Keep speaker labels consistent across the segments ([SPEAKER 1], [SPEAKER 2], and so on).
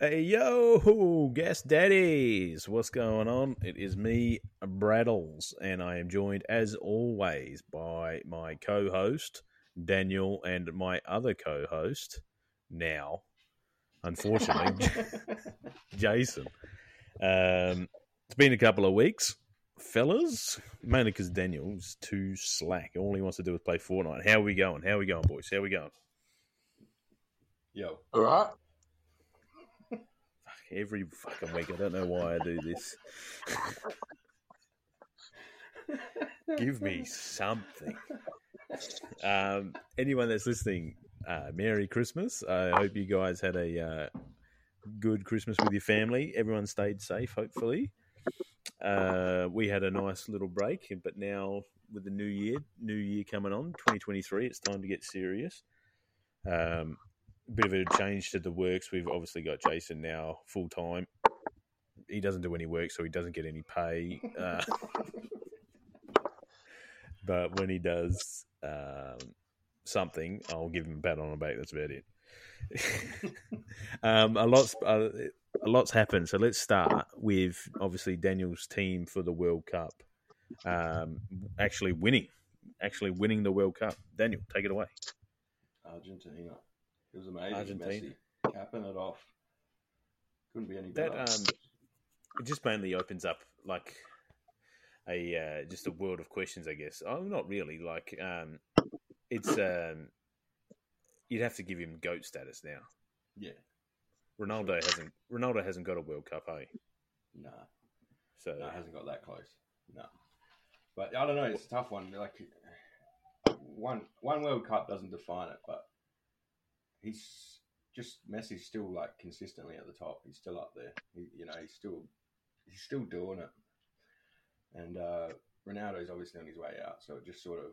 [SPEAKER 1] Hey yo, guest daddies, what's going on? It is me, Braddles, and I am joined as always by my co-host Daniel and my other co-host now, unfortunately, Jason. Um, it's been a couple of weeks, fellas, mainly because Daniel's too slack. All he wants to do is play Fortnite. How are we going? How are we going, boys? How are we going?
[SPEAKER 2] Yo,
[SPEAKER 3] All right.
[SPEAKER 1] Every fucking week. I don't know why I do this. Give me something. Um, anyone that's listening, uh, Merry Christmas. I hope you guys had a uh, good Christmas with your family. Everyone stayed safe, hopefully. Uh, we had a nice little break, but now with the new year, new year coming on, 2023, it's time to get serious. Um, bit of a change to the works. We've obviously got Jason now full time. He doesn't do any work, so he doesn't get any pay. Uh, but when he does um, something, I'll give him a pat on the back. That's about it. um, a lot's uh, a lot's happened. So let's start with obviously Daniel's team for the World Cup, um, actually winning, actually winning the World Cup. Daniel, take it away.
[SPEAKER 2] Argentina. It was amazing.
[SPEAKER 1] Argentina.
[SPEAKER 2] Messi capping it off. Couldn't be any
[SPEAKER 1] That
[SPEAKER 2] better.
[SPEAKER 1] um, it just mainly opens up like a uh, just a world of questions, I guess. Oh, not really. Like um, it's um, you'd have to give him goat status now.
[SPEAKER 2] yeah,
[SPEAKER 1] Ronaldo hasn't Ronaldo hasn't got a World Cup, hey?
[SPEAKER 2] nah,
[SPEAKER 1] So
[SPEAKER 2] no, it hasn't got that close. No, but I don't know. It's a tough one. Like one one World Cup doesn't define it, but he's just Messi's still like consistently at the top. He's still up there. He, you know, he's still he's still doing it. And uh, Ronaldo's obviously on his way out, so it just sort of.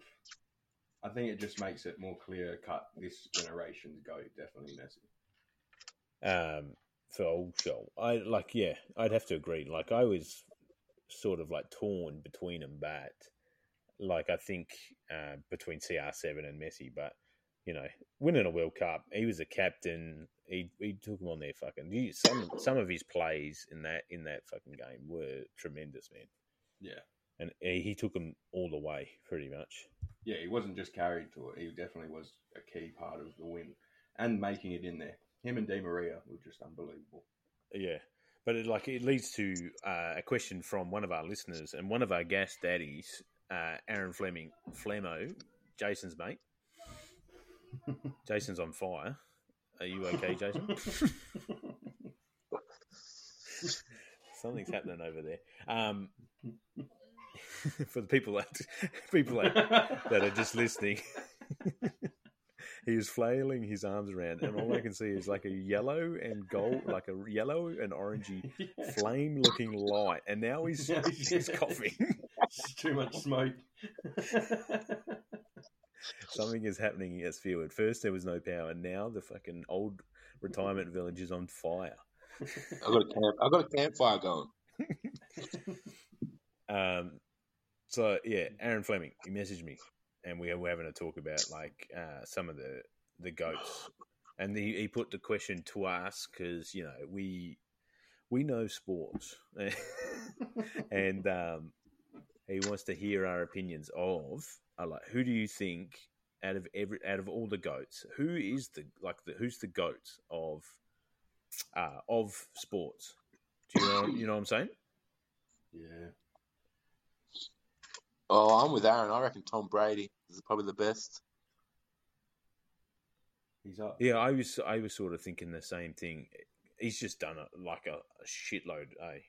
[SPEAKER 2] I think it just makes it more clear cut. This generation's go definitely Messi.
[SPEAKER 1] um, for old show, I like yeah, I'd have to agree. Like I was sort of like torn between them, but like I think uh, between CR7 and Messi, but you know, winning a World Cup, he was a captain. He he took him on there fucking. Some some of his plays in that in that fucking game were tremendous, man.
[SPEAKER 2] Yeah.
[SPEAKER 1] And he, he took them all the way, pretty much.
[SPEAKER 2] yeah, he wasn't just carried to it. He definitely was a key part of the win and making it in there. Him and Di Maria were just unbelievable.
[SPEAKER 1] Yeah, but it, like it leads to uh, a question from one of our listeners and one of our gas daddies, uh, Aaron Fleming, Flemo, Jason's mate. Jason's on fire. Are you okay, Jason? Something's happening over there. Um, for the people that people that, that are just listening, he was flailing his arms around, and all I can see is like a yellow and gold, like a yellow and orangey flame-looking light, and now he's he's coughing.
[SPEAKER 2] It's too much smoke.
[SPEAKER 1] Something is happening at first, there was no power, and now the fucking old retirement village is on fire.
[SPEAKER 3] I got a camp. I got a campfire going.
[SPEAKER 1] Um, so yeah, Aaron Fleming, he messaged me, and we were having a talk about like uh, some of the the goats, and he, he put the question to us because you know we we know sports, and um, he wants to hear our opinions of uh, like who do you think out of every out of all the goats, who is the like the who's the goat of uh, of sports? Do you know you know what I'm saying?
[SPEAKER 2] Yeah.
[SPEAKER 3] Oh, I'm with Aaron. I reckon Tom Brady is probably the best.
[SPEAKER 2] He's up.
[SPEAKER 1] Yeah, I was I was sort of thinking the same thing. He's just done it like a, a shitload, eh?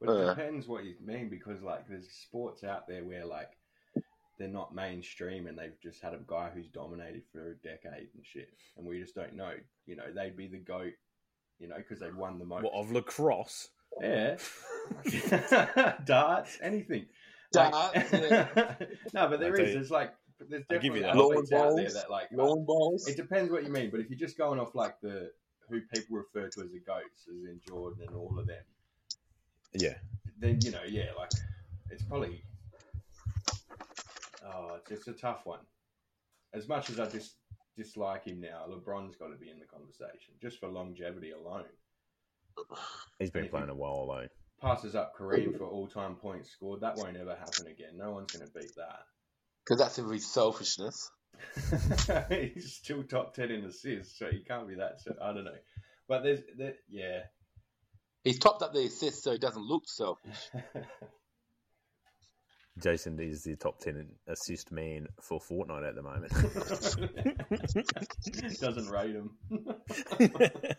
[SPEAKER 2] But it
[SPEAKER 3] Uh.
[SPEAKER 2] depends what you mean because like there's sports out there where like they're not mainstream and they've just had a guy who's dominated for a decade and shit, and we just don't know. You know, they'd be the goat. You know, because they've won the most.
[SPEAKER 1] Well, of lacrosse.
[SPEAKER 2] Yeah. Darts, anything.
[SPEAKER 3] Darts,
[SPEAKER 2] no, but there
[SPEAKER 1] I'll
[SPEAKER 2] is. There's like, there's
[SPEAKER 1] I'll give you
[SPEAKER 2] definitely
[SPEAKER 1] that.
[SPEAKER 3] Lawn
[SPEAKER 2] athletes out there that like.
[SPEAKER 3] Uh, Lawn balls.
[SPEAKER 2] It depends what you mean, but if you're just going off like the who people refer to as the goats, as in Jordan and all of them,
[SPEAKER 1] Yeah,
[SPEAKER 2] then you know, yeah, like it's probably. Oh, it's, it's a tough one. As much as I just dislike him now, LeBron's got to be in the conversation just for longevity alone.
[SPEAKER 1] He's been playing
[SPEAKER 2] you-
[SPEAKER 1] a while though.
[SPEAKER 2] Passes up Kareem for all-time points scored. That won't ever happen again. No one's going to beat that.
[SPEAKER 3] Because that's of his selfishness.
[SPEAKER 2] He's still top ten in assists, so he can't be that. I don't know, but there's, there, yeah.
[SPEAKER 3] He's topped up the assists so he doesn't look selfish.
[SPEAKER 1] Jason is the top ten assist man for Fortnite at the moment.
[SPEAKER 2] Doesn't rate him.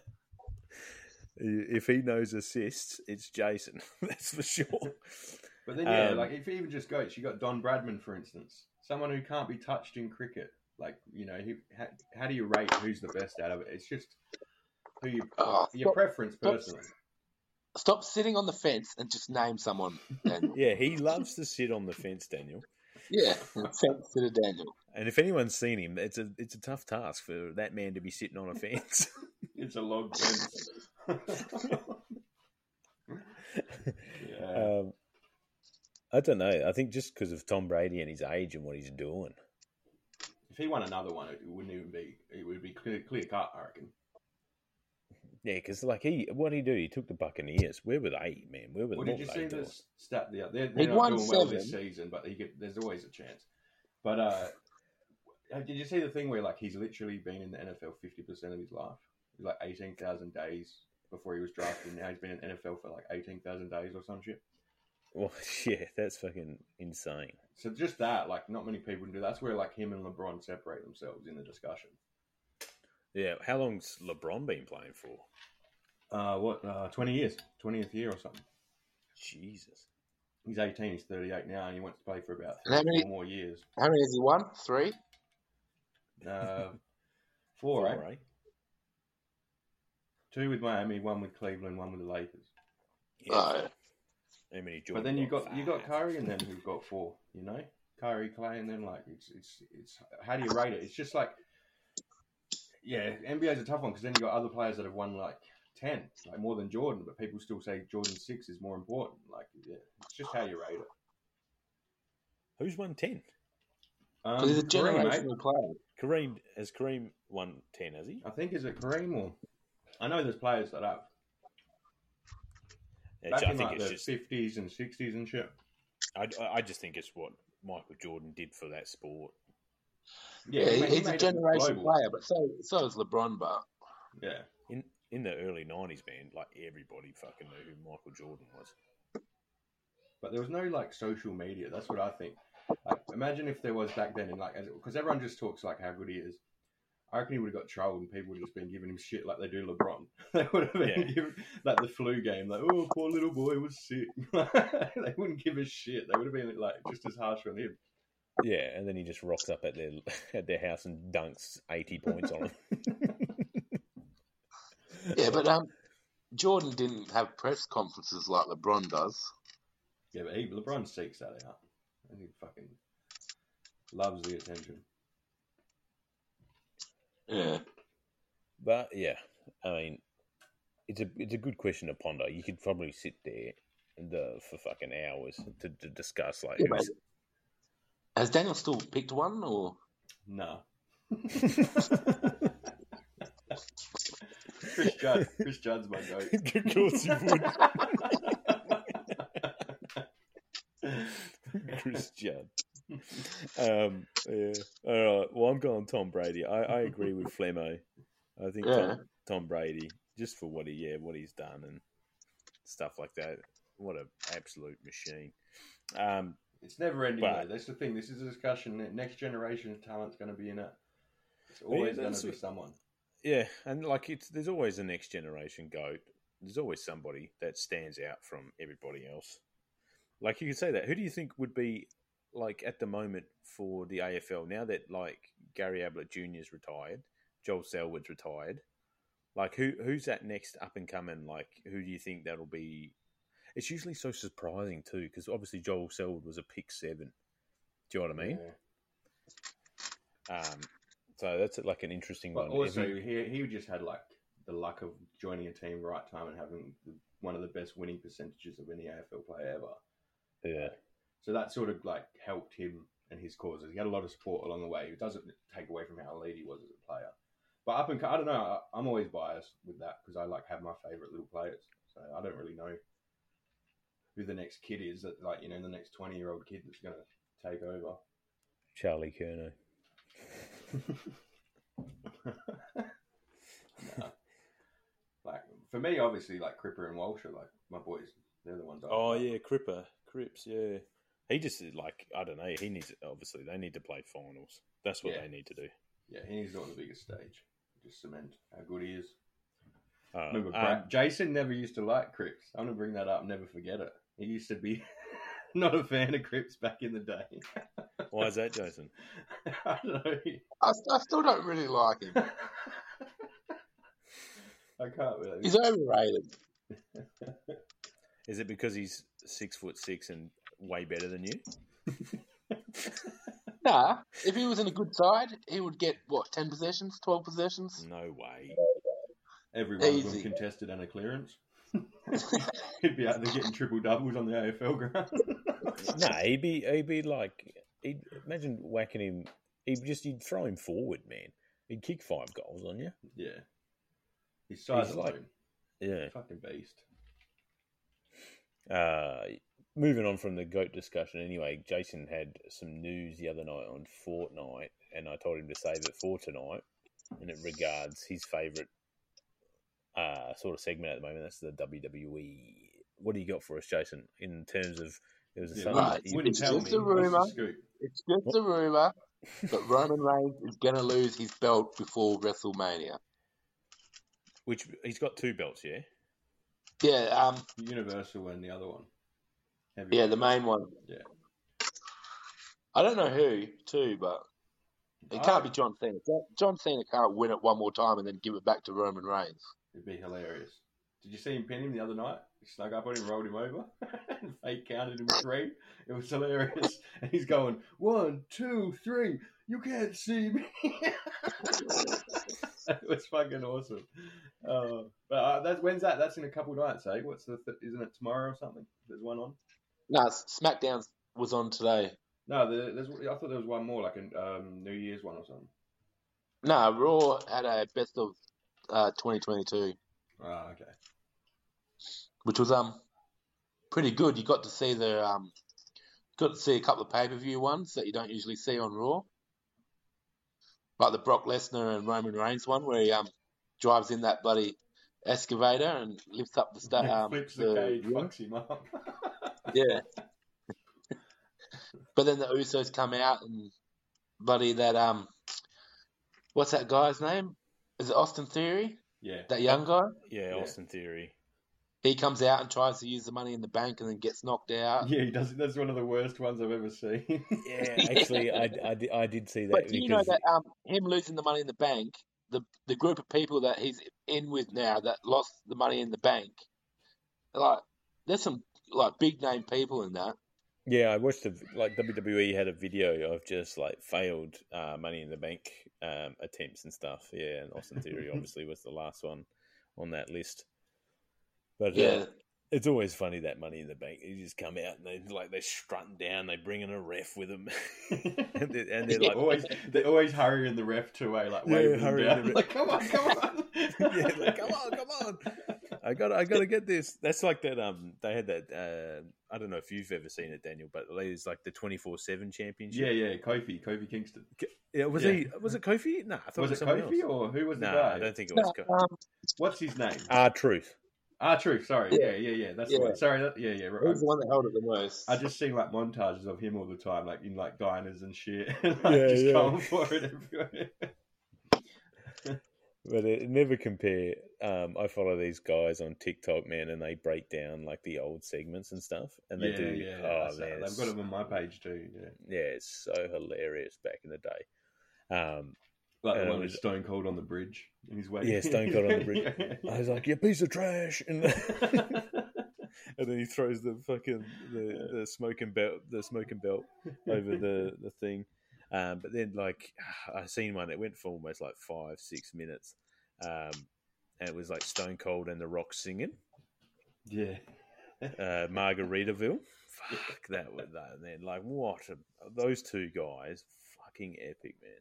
[SPEAKER 1] if he knows assists, it's Jason. That's for sure.
[SPEAKER 2] But then, yeah,
[SPEAKER 1] Um,
[SPEAKER 2] like if you even just goes, you got Don Bradman, for instance, someone who can't be touched in cricket. Like, you know, he, how, how do you rate who's the best out of it? It's just who you,
[SPEAKER 3] Oh,
[SPEAKER 2] your
[SPEAKER 3] stop,
[SPEAKER 2] preference
[SPEAKER 3] stop.
[SPEAKER 2] personally.
[SPEAKER 3] Stop sitting on the fence and just name someone, Daniel.
[SPEAKER 1] Yeah, he loves to sit on the fence, Daniel.
[SPEAKER 3] yeah, fence to the Daniel.
[SPEAKER 1] And if anyone's seen him, it's a it's a tough task for that man to be sitting on a fence.
[SPEAKER 2] It's a log fence. yeah.
[SPEAKER 1] um, I don't know. I think just because of Tom Brady and his age and what he's doing.
[SPEAKER 2] if he won another one, it wouldn't even be. It would be clear, clear cut, I reckon.
[SPEAKER 1] Yeah, because like he, what did he do? He took the Buccaneers. Where were they, man? Where were
[SPEAKER 2] Well,
[SPEAKER 1] what
[SPEAKER 2] did you
[SPEAKER 1] were
[SPEAKER 2] see
[SPEAKER 1] they doing?
[SPEAKER 2] this stat? The they're, they're not
[SPEAKER 3] won
[SPEAKER 2] doing well this season, but he get, there's always a chance. But uh, did you see the thing where like he's literally been in the NFL fifty percent of his life? He's like eighteen thousand days before he was drafted. Now he's been in the NFL for like eighteen thousand days or some shit.
[SPEAKER 1] Well, yeah, that's fucking insane.
[SPEAKER 2] So just that, like, not many people can do. That's where like him and LeBron separate themselves in the discussion.
[SPEAKER 1] Yeah, how long's LeBron been playing for?
[SPEAKER 2] Uh, what? Uh, twenty years, twentieth year or something.
[SPEAKER 1] Jesus.
[SPEAKER 2] He's eighteen. He's thirty-eight now, and he wants to play for about
[SPEAKER 3] how
[SPEAKER 2] three,
[SPEAKER 3] many-
[SPEAKER 2] four more years.
[SPEAKER 3] How many has he won? Three?
[SPEAKER 2] Uh, four, eh?
[SPEAKER 1] Four, eh?
[SPEAKER 2] Two with Miami, one with Cleveland, one with the Lakers.
[SPEAKER 1] Yeah.
[SPEAKER 3] Oh.
[SPEAKER 1] How many
[SPEAKER 2] But then you got you got Curry and then who've got four, you know, Curry, Clay, and then like it's it's it's how do you rate it? It's just like yeah, NBA's a tough one because then you got other players that have won like ten, like more than Jordan, but people still say Jordan six is more important. Like yeah, it's just how you rate it.
[SPEAKER 1] Who's won ten?
[SPEAKER 2] Um,
[SPEAKER 3] Because he's a
[SPEAKER 2] Kareem, mate.
[SPEAKER 3] generational player.
[SPEAKER 1] Kareem has Kareem won ten, has he?
[SPEAKER 2] I think is it Kareem or I know there's players that have
[SPEAKER 1] Yeah,
[SPEAKER 2] back
[SPEAKER 1] I
[SPEAKER 2] in
[SPEAKER 1] think
[SPEAKER 2] like
[SPEAKER 1] it's
[SPEAKER 2] the
[SPEAKER 1] just.
[SPEAKER 2] fifties and sixties and shit.
[SPEAKER 1] I, I just think it's what Michael Jordan did for that sport.
[SPEAKER 3] Yeah,
[SPEAKER 2] he ma- he
[SPEAKER 3] he's a generation player, but so so is LeBron. But
[SPEAKER 2] Yeah,
[SPEAKER 1] In in the early nineties, man, like everybody fucking knew who Michael Jordan was.
[SPEAKER 2] but there was no like social media. That's what I think. Like, imagine if there was back then, and like, because everyone just talks like how good he is. I reckon he would have got trolled, and people would have just been giving him shit like they do LeBron. they would have been
[SPEAKER 1] Yeah.
[SPEAKER 2] giving like the flu game, like, "Oh, poor little boy was sick." they wouldn't give a shit. They would have been like just as harsh on him.
[SPEAKER 1] Yeah, and then he just rocks up at their at their house and dunks eighty points on them.
[SPEAKER 3] yeah, but um, Jordan didn't have press conferences like LeBron does.
[SPEAKER 2] Yeah, but he, LeBron seeks that out, and he fucking loves the attention.
[SPEAKER 3] Yeah,
[SPEAKER 1] But yeah, I mean, it's a it's a good question to ponder. You could probably sit there and, uh, for fucking hours to, to discuss like
[SPEAKER 3] Yeah,
[SPEAKER 1] who's,
[SPEAKER 3] has Daniel still picked one or?
[SPEAKER 2] No. Chris Judd. Chris Judd's my goat.
[SPEAKER 1] of course you would, Chris Judd. Um, yeah. All right. Well, I'm going Tom Brady. I, I agree with Flemo. I think
[SPEAKER 3] Yeah.
[SPEAKER 1] Tom, Tom Brady, just for what he yeah what he's done and stuff like that. What an absolute machine. Um,
[SPEAKER 2] It's never ending
[SPEAKER 1] But-
[SPEAKER 2] though. That's the thing. This is a discussion. Next generation of talent's going to be in it. It's
[SPEAKER 1] Yeah,
[SPEAKER 2] always going to be someone.
[SPEAKER 1] Yeah, and like it's there's always a next generation goat. There's always somebody that stands out from everybody else. Like you could say that. Who do you think would be like at the moment for the AFL now that like Gary Ablett Jr.'s retired, Joel Selwood's retired? Like who who's that next up and coming? Like who do you think that'll be? It's usually so surprising too because obviously Joel Selwood was a pick seven. Do you know what I mean?
[SPEAKER 2] Yeah.
[SPEAKER 1] Um, so that's like an interesting
[SPEAKER 2] But
[SPEAKER 1] one.
[SPEAKER 2] also, he he just had like the luck of joining a team right time and having the, one of the best winning percentages of any AFL player ever.
[SPEAKER 1] yeah.
[SPEAKER 2] So that sort of like helped him and his causes. He had a lot of support along the way. It doesn't take away from how elite he was as a player. But up and I don't know. I'm always biased with that because I like have my favorite little players. So I don't really know who the next kid is that like you know the next 20 year old kid that's going to take over.
[SPEAKER 1] Charlie Curnow.
[SPEAKER 2] no. Like for me, obviously, like Cripper and Walsh are like my boys. They're the ones. I
[SPEAKER 1] Oh
[SPEAKER 2] like.
[SPEAKER 1] yeah, Cripper, Crips, yeah. He just like I don't know. He needs obviously they need to play finals. That's what
[SPEAKER 2] Yeah.
[SPEAKER 1] they need to do.
[SPEAKER 2] yeah. He needs to on the biggest stage. Just cement how good he is.
[SPEAKER 1] Uh,
[SPEAKER 2] Remember,
[SPEAKER 1] um,
[SPEAKER 2] Brad, Jason never used to like Cripps. I'm gonna bring that up. Never forget it. He used to be not a fan of Cripps back in the day.
[SPEAKER 1] why is that, Jason?
[SPEAKER 2] I don't know.
[SPEAKER 3] I, I still don't really like him.
[SPEAKER 2] I can't really.
[SPEAKER 3] He's overrated.
[SPEAKER 1] Is it because he's six foot six and way better than you?
[SPEAKER 3] Nah, if he was in a good side, he would get what ten possessions, twelve possessions.
[SPEAKER 1] No way.
[SPEAKER 2] Every one of them contested and a clearance. He'd be out there getting triple doubles on the AFL ground.
[SPEAKER 1] no, he'd be he'd be like he'd imagine whacking him. He'd just you'd throw him forward, man. He'd kick five goals on you.
[SPEAKER 2] yeah. His size
[SPEAKER 1] He's
[SPEAKER 2] alone.
[SPEAKER 1] like- Yeah.
[SPEAKER 2] Fucking beast.
[SPEAKER 1] Uh, moving on from the goat discussion, anyway, Jason had some news the other night on Fortnite, and I told him to save it for tonight. And it regards his favourite uh, sort of segment at the moment. That's the WWE. What do you got for us, Jason? In terms of there was a
[SPEAKER 2] Yeah,
[SPEAKER 3] right.
[SPEAKER 1] that you-
[SPEAKER 2] Wouldn't
[SPEAKER 3] It's just
[SPEAKER 2] me.
[SPEAKER 3] a rumour. It's just a rumor that Roman Reigns is going to lose his belt before WrestleMania.
[SPEAKER 1] which he's got two belts, yeah.
[SPEAKER 3] Yeah, um,
[SPEAKER 2] Universal and the other one. Heavy
[SPEAKER 3] yeah, the main one.
[SPEAKER 2] Yeah.
[SPEAKER 3] I don't know who too, but it can't be John Cena. John- John Cena can't win it one more time and then give it back to Roman Reigns.
[SPEAKER 2] It'd be hilarious. Did you see him pin him the other night? He snuck up on him, rolled him over, and fake counted him three. It was hilarious. And he's going, one, two, three, you can't see me. it was fucking awesome. Uh, but uh, that's when's that? That's in a couple nights, eh? What's the? Th- isn't it tomorrow or something? There's one on.
[SPEAKER 3] No, SmackDown was on today.
[SPEAKER 2] No, there, there's. I thought there was one more, like a um, New Year's one or something.
[SPEAKER 3] No, Raw had a best of uh, 2022,
[SPEAKER 2] Ah, okay.
[SPEAKER 3] which was um pretty good. You got to see the um got to see a couple of pay per view ones that you don't usually see on Raw, like the Brock Lesnar and Roman Reigns one, where he um drives in that bloody excavator and lifts up the sta- um,
[SPEAKER 2] Flips the,
[SPEAKER 3] the
[SPEAKER 2] cage,
[SPEAKER 3] ring.
[SPEAKER 2] fucks him up.
[SPEAKER 3] Yeah. but then the Usos come out and bloody that um what's that guy's name? Is it Austin Theory?
[SPEAKER 2] yeah.
[SPEAKER 3] That young guy?
[SPEAKER 1] Yeah,
[SPEAKER 2] Yeah.
[SPEAKER 1] Austin Theory.
[SPEAKER 3] He comes out and tries to use the money in the bank and then gets knocked out.
[SPEAKER 2] Yeah, he does. That's one of the worst ones I've ever seen.
[SPEAKER 1] Yeah, actually, I, I, di- I did see that.
[SPEAKER 3] But do you know that um him losing the money in the bank, the the group of people that he's in with now that lost the money in the bank, like there's some like big name people in that.
[SPEAKER 1] Yeah, I watched the like WWE had a video of just like failed uh, Money in the Bank um, attempts and stuff. Yeah, and Austin Theory obviously was the last one on that list. But
[SPEAKER 3] Yeah.
[SPEAKER 1] uh, it's always funny that Money in the Bank. You just come out and they like they're strutting down. They bring in a ref with them, and they're, and they're
[SPEAKER 2] They're
[SPEAKER 1] like,
[SPEAKER 2] always they're always hurrying the ref to way, like
[SPEAKER 1] Yeah,
[SPEAKER 2] waving him
[SPEAKER 1] hurrying
[SPEAKER 2] down. Like, come on, come on.
[SPEAKER 1] yeah, like, come on, come on. I got, I got to get this. That's like that. Um, they had that. Uh, I don't know if you've ever seen it, Daniel, but it's like the twenty four seven championship.
[SPEAKER 2] Yeah, yeah, Kofi, Kofi Kingston.
[SPEAKER 1] Yeah, was
[SPEAKER 2] Yeah.
[SPEAKER 1] he? Was it Kofi? No, I thought
[SPEAKER 2] Was
[SPEAKER 1] it
[SPEAKER 2] it
[SPEAKER 1] was someone
[SPEAKER 2] Kofi
[SPEAKER 1] else.
[SPEAKER 2] or who was the
[SPEAKER 1] No,
[SPEAKER 2] guy?
[SPEAKER 1] I don't think it was. Kofi.
[SPEAKER 3] Um,
[SPEAKER 2] What's his name?
[SPEAKER 1] Ah, truth.
[SPEAKER 2] Ah, Truth. Sorry.
[SPEAKER 3] Yeah.
[SPEAKER 2] Yeah, yeah, yeah. That's
[SPEAKER 3] Yeah.
[SPEAKER 2] the. Sorry. That, yeah, yeah. right.
[SPEAKER 3] he's the one that held it the most.
[SPEAKER 2] I just see like montages of him all the time, like in like diners and shit, like,
[SPEAKER 1] Yeah,
[SPEAKER 2] just
[SPEAKER 1] yeah.
[SPEAKER 2] going for it everywhere.
[SPEAKER 1] But it never compare. Um, I follow these guys on TikTok, man, and they break down like the old segments and stuff, and they
[SPEAKER 2] yeah,
[SPEAKER 1] do.
[SPEAKER 2] yeah.
[SPEAKER 1] oh man,
[SPEAKER 2] they've got them on my page too. Yeah,
[SPEAKER 1] yeah, it's so hilarious back in the day. Um,
[SPEAKER 2] like the one
[SPEAKER 1] was-
[SPEAKER 2] Stone Cold on the bridge in his way.
[SPEAKER 1] Yeah, Stone Cold on the bridge. I was like, "You piece of trash," and, and then he throws the fucking the, the smoking belt the smoking belt over the the thing. Um, but then like I seen one that went for almost like five six minutes, um, and it was like Stone Cold and the Rock singing
[SPEAKER 2] yeah.
[SPEAKER 1] uh, Margaritaville fuck that was that. Man, like what? A, those two guys, fucking epic, man.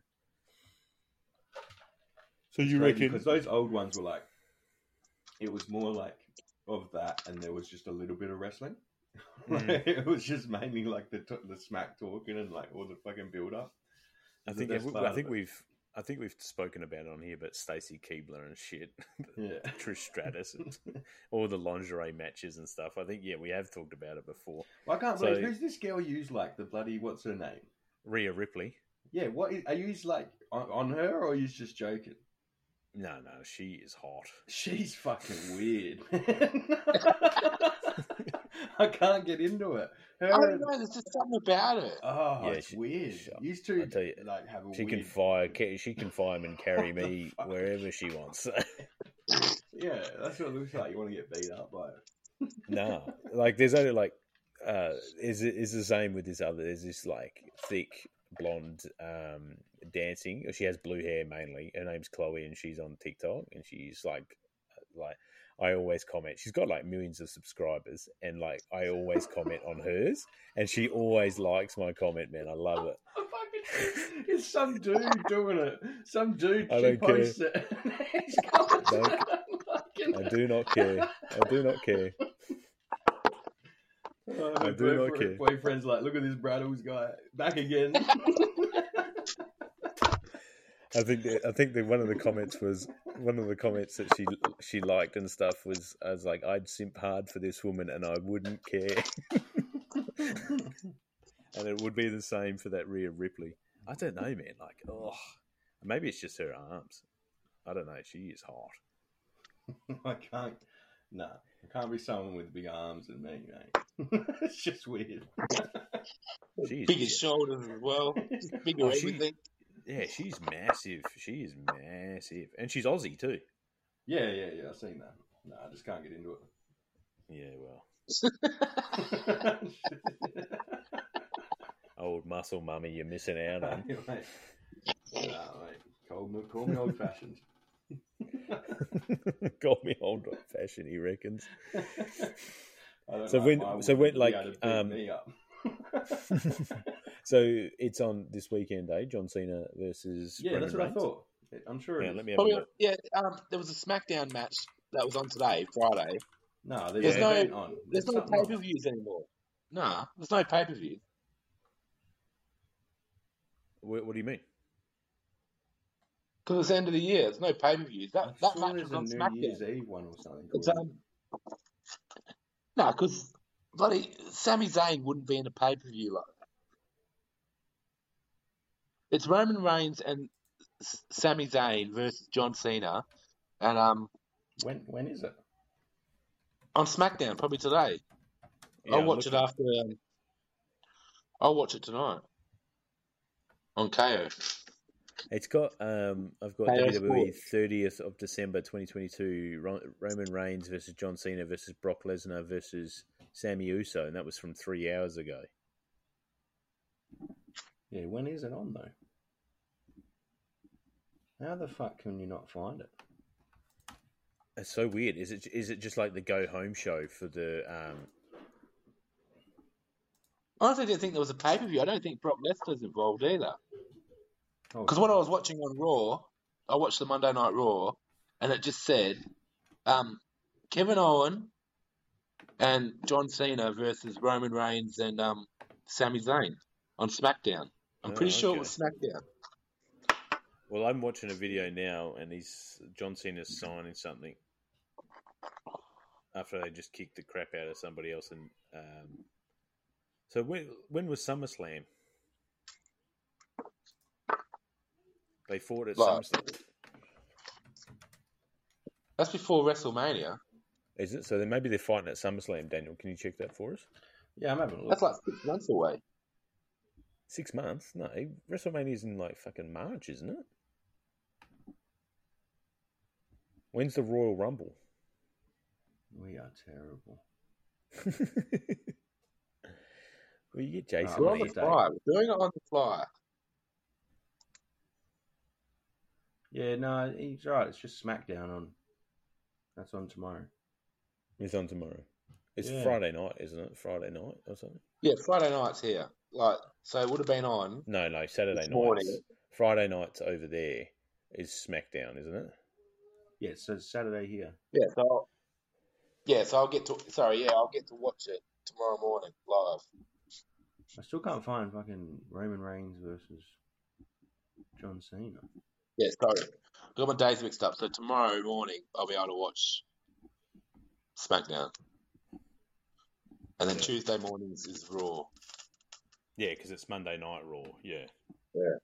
[SPEAKER 1] So you reckon?
[SPEAKER 2] Because those old ones were like, it was more like of that, and there was just a little bit of wrestling.
[SPEAKER 1] Mm.
[SPEAKER 2] it was just mainly like the t- the smack talking and like all the fucking build up.
[SPEAKER 1] I think
[SPEAKER 2] best
[SPEAKER 1] we, I think we've I think we've spoken about it on here, but Stacy Keibler and shit,
[SPEAKER 2] Yeah.
[SPEAKER 1] Trish Stratus, and all the lingerie matches and stuff. I think yeah, we have talked about it before.
[SPEAKER 2] Well, I can't
[SPEAKER 1] So-
[SPEAKER 2] believe who's this girl used like the bloody what's her name?
[SPEAKER 1] Rhea Ripley.
[SPEAKER 2] Yeah, what is, are you like on, on her or are you just joking?
[SPEAKER 1] No, no, she is hot.
[SPEAKER 2] She's fucking weird. Man. I can't get into it. Her
[SPEAKER 3] I don't know. There's just something about it.
[SPEAKER 2] Oh,
[SPEAKER 1] Yeah,
[SPEAKER 2] it's
[SPEAKER 1] she-
[SPEAKER 2] weird.
[SPEAKER 1] she-
[SPEAKER 2] These two
[SPEAKER 1] tell you,
[SPEAKER 2] like have a
[SPEAKER 1] She
[SPEAKER 2] weird.
[SPEAKER 1] can fire. She can fire and carry me wherever she wants.
[SPEAKER 2] Yeah, that's what it looks like. You want to get beat up by it.
[SPEAKER 1] no, like there's only like uh, is is the same with this other. There's this like thick blonde um dancing. She has blue hair mainly. Her name's Chloe, and she's on TikTok, and she's like like. I always comment. She's got like millions of subscribers, and like I always comment on hers, and she always likes my comment. Man, I love it.
[SPEAKER 2] It's some dude doing it. Some dude
[SPEAKER 1] I
[SPEAKER 2] she
[SPEAKER 1] don't care.
[SPEAKER 2] posts it. He's going
[SPEAKER 1] Don't-
[SPEAKER 2] fucking-
[SPEAKER 1] I do not care. I do not care.
[SPEAKER 2] Oh,
[SPEAKER 1] I do not care.
[SPEAKER 2] Boyfriend's like, look at this Braddles guy back again.
[SPEAKER 1] I think that, I think that one of the comments was one of the comments that she she liked and stuff was I was like I'd simp hard for this woman and I wouldn't care, and it would be the same for that Rhea Ripley. I don't know, man. Like, oh, maybe it's just her arms. I don't know. She is hot.
[SPEAKER 2] I can't. Nah, I can't be someone with big arms and me, mate. it's just weird.
[SPEAKER 1] She
[SPEAKER 3] Bigger shoulders as well. Bigger
[SPEAKER 1] Oh, she-
[SPEAKER 3] everything.
[SPEAKER 1] Yeah, she's massive. She is massive, and she's Aussie too.
[SPEAKER 2] Yeah, yeah, yeah. I've seen that. No, I just can't get into it.
[SPEAKER 1] Yeah, well, old muscle mummy, you're missing out on.
[SPEAKER 2] mate. Nah, mate. Call me, call me old fashioned.
[SPEAKER 1] Call me old fashioned, he reckons.
[SPEAKER 2] I don't
[SPEAKER 1] So
[SPEAKER 2] like
[SPEAKER 1] when- so when, like,
[SPEAKER 2] able to beat
[SPEAKER 1] um,
[SPEAKER 2] me up.
[SPEAKER 1] so it's on this weekend, eh? John Cena versus
[SPEAKER 2] yeah,
[SPEAKER 1] Roman
[SPEAKER 2] that's what
[SPEAKER 1] Reigns?
[SPEAKER 2] I thought. I'm sure.
[SPEAKER 1] Yeah,
[SPEAKER 2] is.
[SPEAKER 1] let me have a look.
[SPEAKER 3] yeah, um, there was a SmackDown match that was on today, Friday.
[SPEAKER 2] No, there's,
[SPEAKER 3] There's
[SPEAKER 2] an
[SPEAKER 3] no-
[SPEAKER 2] on.
[SPEAKER 3] There's no pay per views anymore. Nah, there's no pay per view.
[SPEAKER 1] What, what do you mean?
[SPEAKER 3] Because it's the end of the year. There's no pay per views. That
[SPEAKER 2] I'm
[SPEAKER 3] that
[SPEAKER 2] sure
[SPEAKER 3] match
[SPEAKER 2] there's
[SPEAKER 3] was on
[SPEAKER 2] New
[SPEAKER 3] SmackDown.
[SPEAKER 2] Year's Eve one or something.
[SPEAKER 3] Um, no, because bloody Sami Zayn wouldn't be in a pay per view like that. It's Roman Reigns and S- Sami Zayn versus John Cena, and um
[SPEAKER 2] when when is it?
[SPEAKER 3] on SmackDown probably today.
[SPEAKER 1] Yeah,
[SPEAKER 3] I'll watch it after. Um, I'll watch it tonight on Kayo.
[SPEAKER 1] It's got um, I've got
[SPEAKER 3] Kayo
[SPEAKER 1] WWE thirtieth of December, twenty twenty two. Roman Reigns versus John Cena versus Brock Lesnar versus Sammy Uso, and that was from three hours ago.
[SPEAKER 2] Yeah, when is it on though? How the fuck can you not find it?
[SPEAKER 1] It's so weird. Is it is it just like the go home show for the um?
[SPEAKER 3] I honestly didn't think there was a pay per view. I don't think Brock Lesnar's involved either.
[SPEAKER 2] Oh,
[SPEAKER 3] Because when I was watching on Raw, I watched the Monday Night Raw, and it just said um, Kevin Owen and John Cena versus Roman Reigns and um, Sami Zayn on SmackDown. I'm
[SPEAKER 1] Oh,
[SPEAKER 3] pretty sure it was SmackDown.
[SPEAKER 1] Well, I'm watching a video now, and he's John Cena's signing something after they just kicked the crap out of somebody else. And um, so when when was SummerSlam? They fought at
[SPEAKER 3] Like-
[SPEAKER 1] SummerSlam.
[SPEAKER 3] That's before WrestleMania.
[SPEAKER 1] Is it? So then maybe they're fighting at SummerSlam. Daniel, can you check that for us?
[SPEAKER 2] yeah, I'm having a look.
[SPEAKER 3] That's like six months away.
[SPEAKER 1] Six months? No, WrestleMania's in like fucking March, isn't it? When's the Royal Rumble?
[SPEAKER 2] We are terrible.
[SPEAKER 1] well, you get Jason.
[SPEAKER 2] Oh,
[SPEAKER 3] We're
[SPEAKER 1] on
[SPEAKER 3] on the
[SPEAKER 1] here.
[SPEAKER 3] fly. We're doing it on the fly.
[SPEAKER 2] Yeah, no, he's right. It's just SmackDown on. That's on tomorrow.
[SPEAKER 1] It's on tomorrow. It's
[SPEAKER 2] Yeah.
[SPEAKER 1] Friday night, isn't it? Friday night or something?
[SPEAKER 3] Yeah, Friday night's here. Like, so it would have been on.
[SPEAKER 1] No, no, Saturday night.
[SPEAKER 3] morning.
[SPEAKER 1] Friday night's over there is SmackDown, isn't it?
[SPEAKER 2] Yeah, so it's Saturday here.
[SPEAKER 3] Yeah, so I'll, yeah, so I'll get to. Sorry, yeah, I'll get to watch it tomorrow morning live.
[SPEAKER 2] I still can't find fucking Roman Reigns versus John Cena.
[SPEAKER 3] Yeah, sorry, got my days mixed up. So tomorrow morning I'll be able to watch SmackDown, and then
[SPEAKER 2] Yeah.
[SPEAKER 3] Tuesday mornings is Raw.
[SPEAKER 1] Yeah, because it's Monday Night Raw. Yeah. Yeah.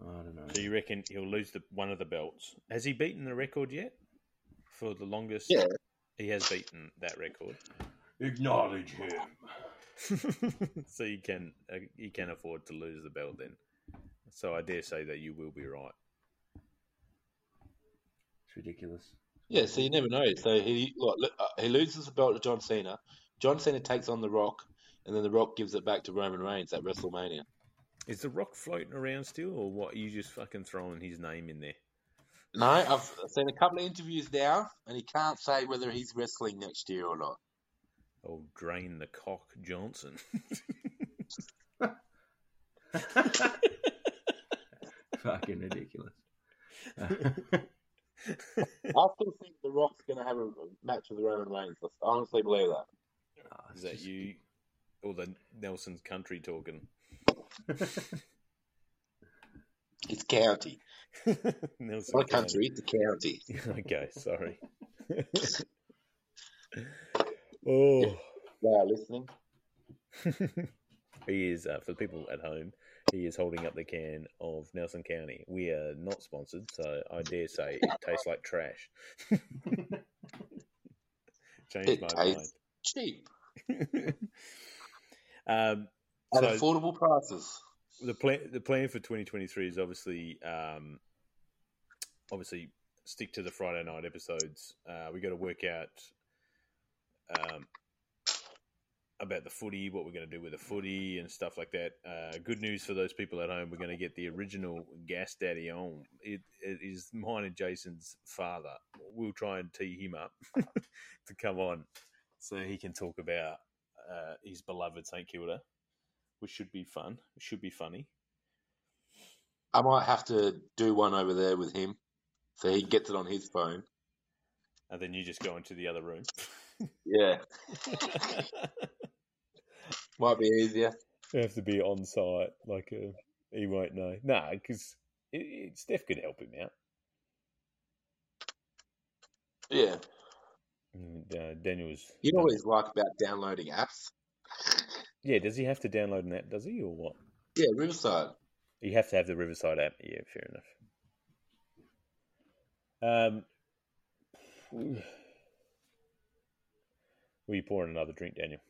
[SPEAKER 2] I don't know.
[SPEAKER 1] So you reckon he'll lose the one of the belts? Has he beaten the record yet? For the longest?
[SPEAKER 3] Yeah.
[SPEAKER 1] He has beaten that record.
[SPEAKER 2] Acknowledge him.
[SPEAKER 1] so you can uh, you can afford to lose the belt then. So I dare say that you will be right.
[SPEAKER 2] It's ridiculous.
[SPEAKER 3] Yeah, so you never know. So he like, lo- uh, he loses the belt to John Cena. John Cena takes on The Rock, and then The Rock gives it back to Roman Reigns at WrestleMania.
[SPEAKER 1] Is the Rock floating around still, or what? Are you just fucking throwing his name in there?
[SPEAKER 3] No, I've seen a couple of interviews now, and he can't say whether he's wrestling next year or not.
[SPEAKER 1] Oh, drain the cock, Johnson.
[SPEAKER 2] Fucking ridiculous.
[SPEAKER 3] I still think The Rock's going to have a match with the Roman Reigns. I honestly believe that.
[SPEAKER 2] Ah,
[SPEAKER 1] Is that
[SPEAKER 2] just-
[SPEAKER 1] you, or the Nelson's country talking?
[SPEAKER 3] It's county.
[SPEAKER 1] Nelson
[SPEAKER 3] Not a country, it's a county.
[SPEAKER 1] okay, sorry. oh.
[SPEAKER 3] They are listening.
[SPEAKER 1] He is uh, for the people at home. He is holding up the can of Nelson County. We are not sponsored, so I dare say it tastes like trash. Changed
[SPEAKER 3] It
[SPEAKER 1] my
[SPEAKER 3] tastes cheap.
[SPEAKER 1] um,
[SPEAKER 3] At
[SPEAKER 1] so
[SPEAKER 3] affordable prices.
[SPEAKER 1] the plan the plan for 2023 is obviously um, obviously stick to the Friday night episodes. Uh, we got to work out um, about the footy, what we're going to do with the footy and stuff like that. Uh, good news for those people at home: we're going to get the original Gas Daddy on. It, it is mine and Jason's father. We'll try and tee him up to come on so he can talk about uh, his beloved St Kilda which should be fun. It should be funny.
[SPEAKER 3] I might have to do one over there with him so he gets it on his phone.
[SPEAKER 1] And then you just go into the other room.
[SPEAKER 3] Yeah, might be easier.
[SPEAKER 1] you have to be on site. Like, uh, he won't know. Nah, because it, it, Steph could help him out.
[SPEAKER 3] Yeah.
[SPEAKER 1] And, uh, Daniel was.
[SPEAKER 3] You know what he's like about downloading apps?
[SPEAKER 1] Yeah, does he have to download an app? Does he, or what?
[SPEAKER 3] Yeah, Riverside.
[SPEAKER 1] You have to have the Riverside app. Yeah, fair enough. Um, were you pouring another drink, Daniel?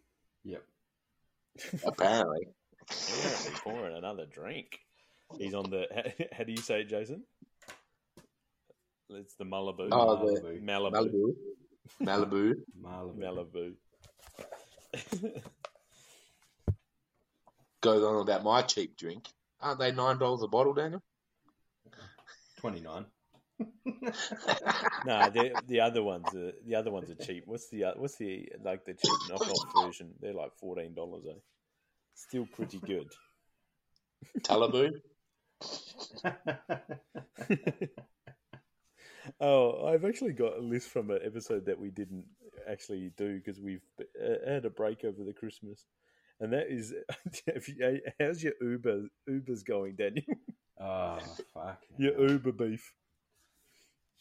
[SPEAKER 2] Yep.
[SPEAKER 3] Apparently.
[SPEAKER 1] Apparently pouring another drink. He's on the. How do you say it, Jason? It's the Malibu.
[SPEAKER 3] Oh, the
[SPEAKER 1] Malibu.
[SPEAKER 3] Malibu. Malibu.
[SPEAKER 2] Malibu.
[SPEAKER 1] Malibu.
[SPEAKER 3] Goes on about my cheap drink. Aren't they nine dollars a bottle, Daniel?
[SPEAKER 2] 29.
[SPEAKER 1] No, the the other ones are the other ones are cheap. What's the oth- what's the like the cheap knockoff version? They're like fourteen dollars. Eh? Still pretty good.
[SPEAKER 3] Talibu.
[SPEAKER 1] oh, I've actually got a list from an episode that we didn't actually do because we've uh, had a break over the Christmas, and that is, have you- how's your Uber Uber's going, Daniel?
[SPEAKER 2] oh, fuck.
[SPEAKER 1] Your Uber beef.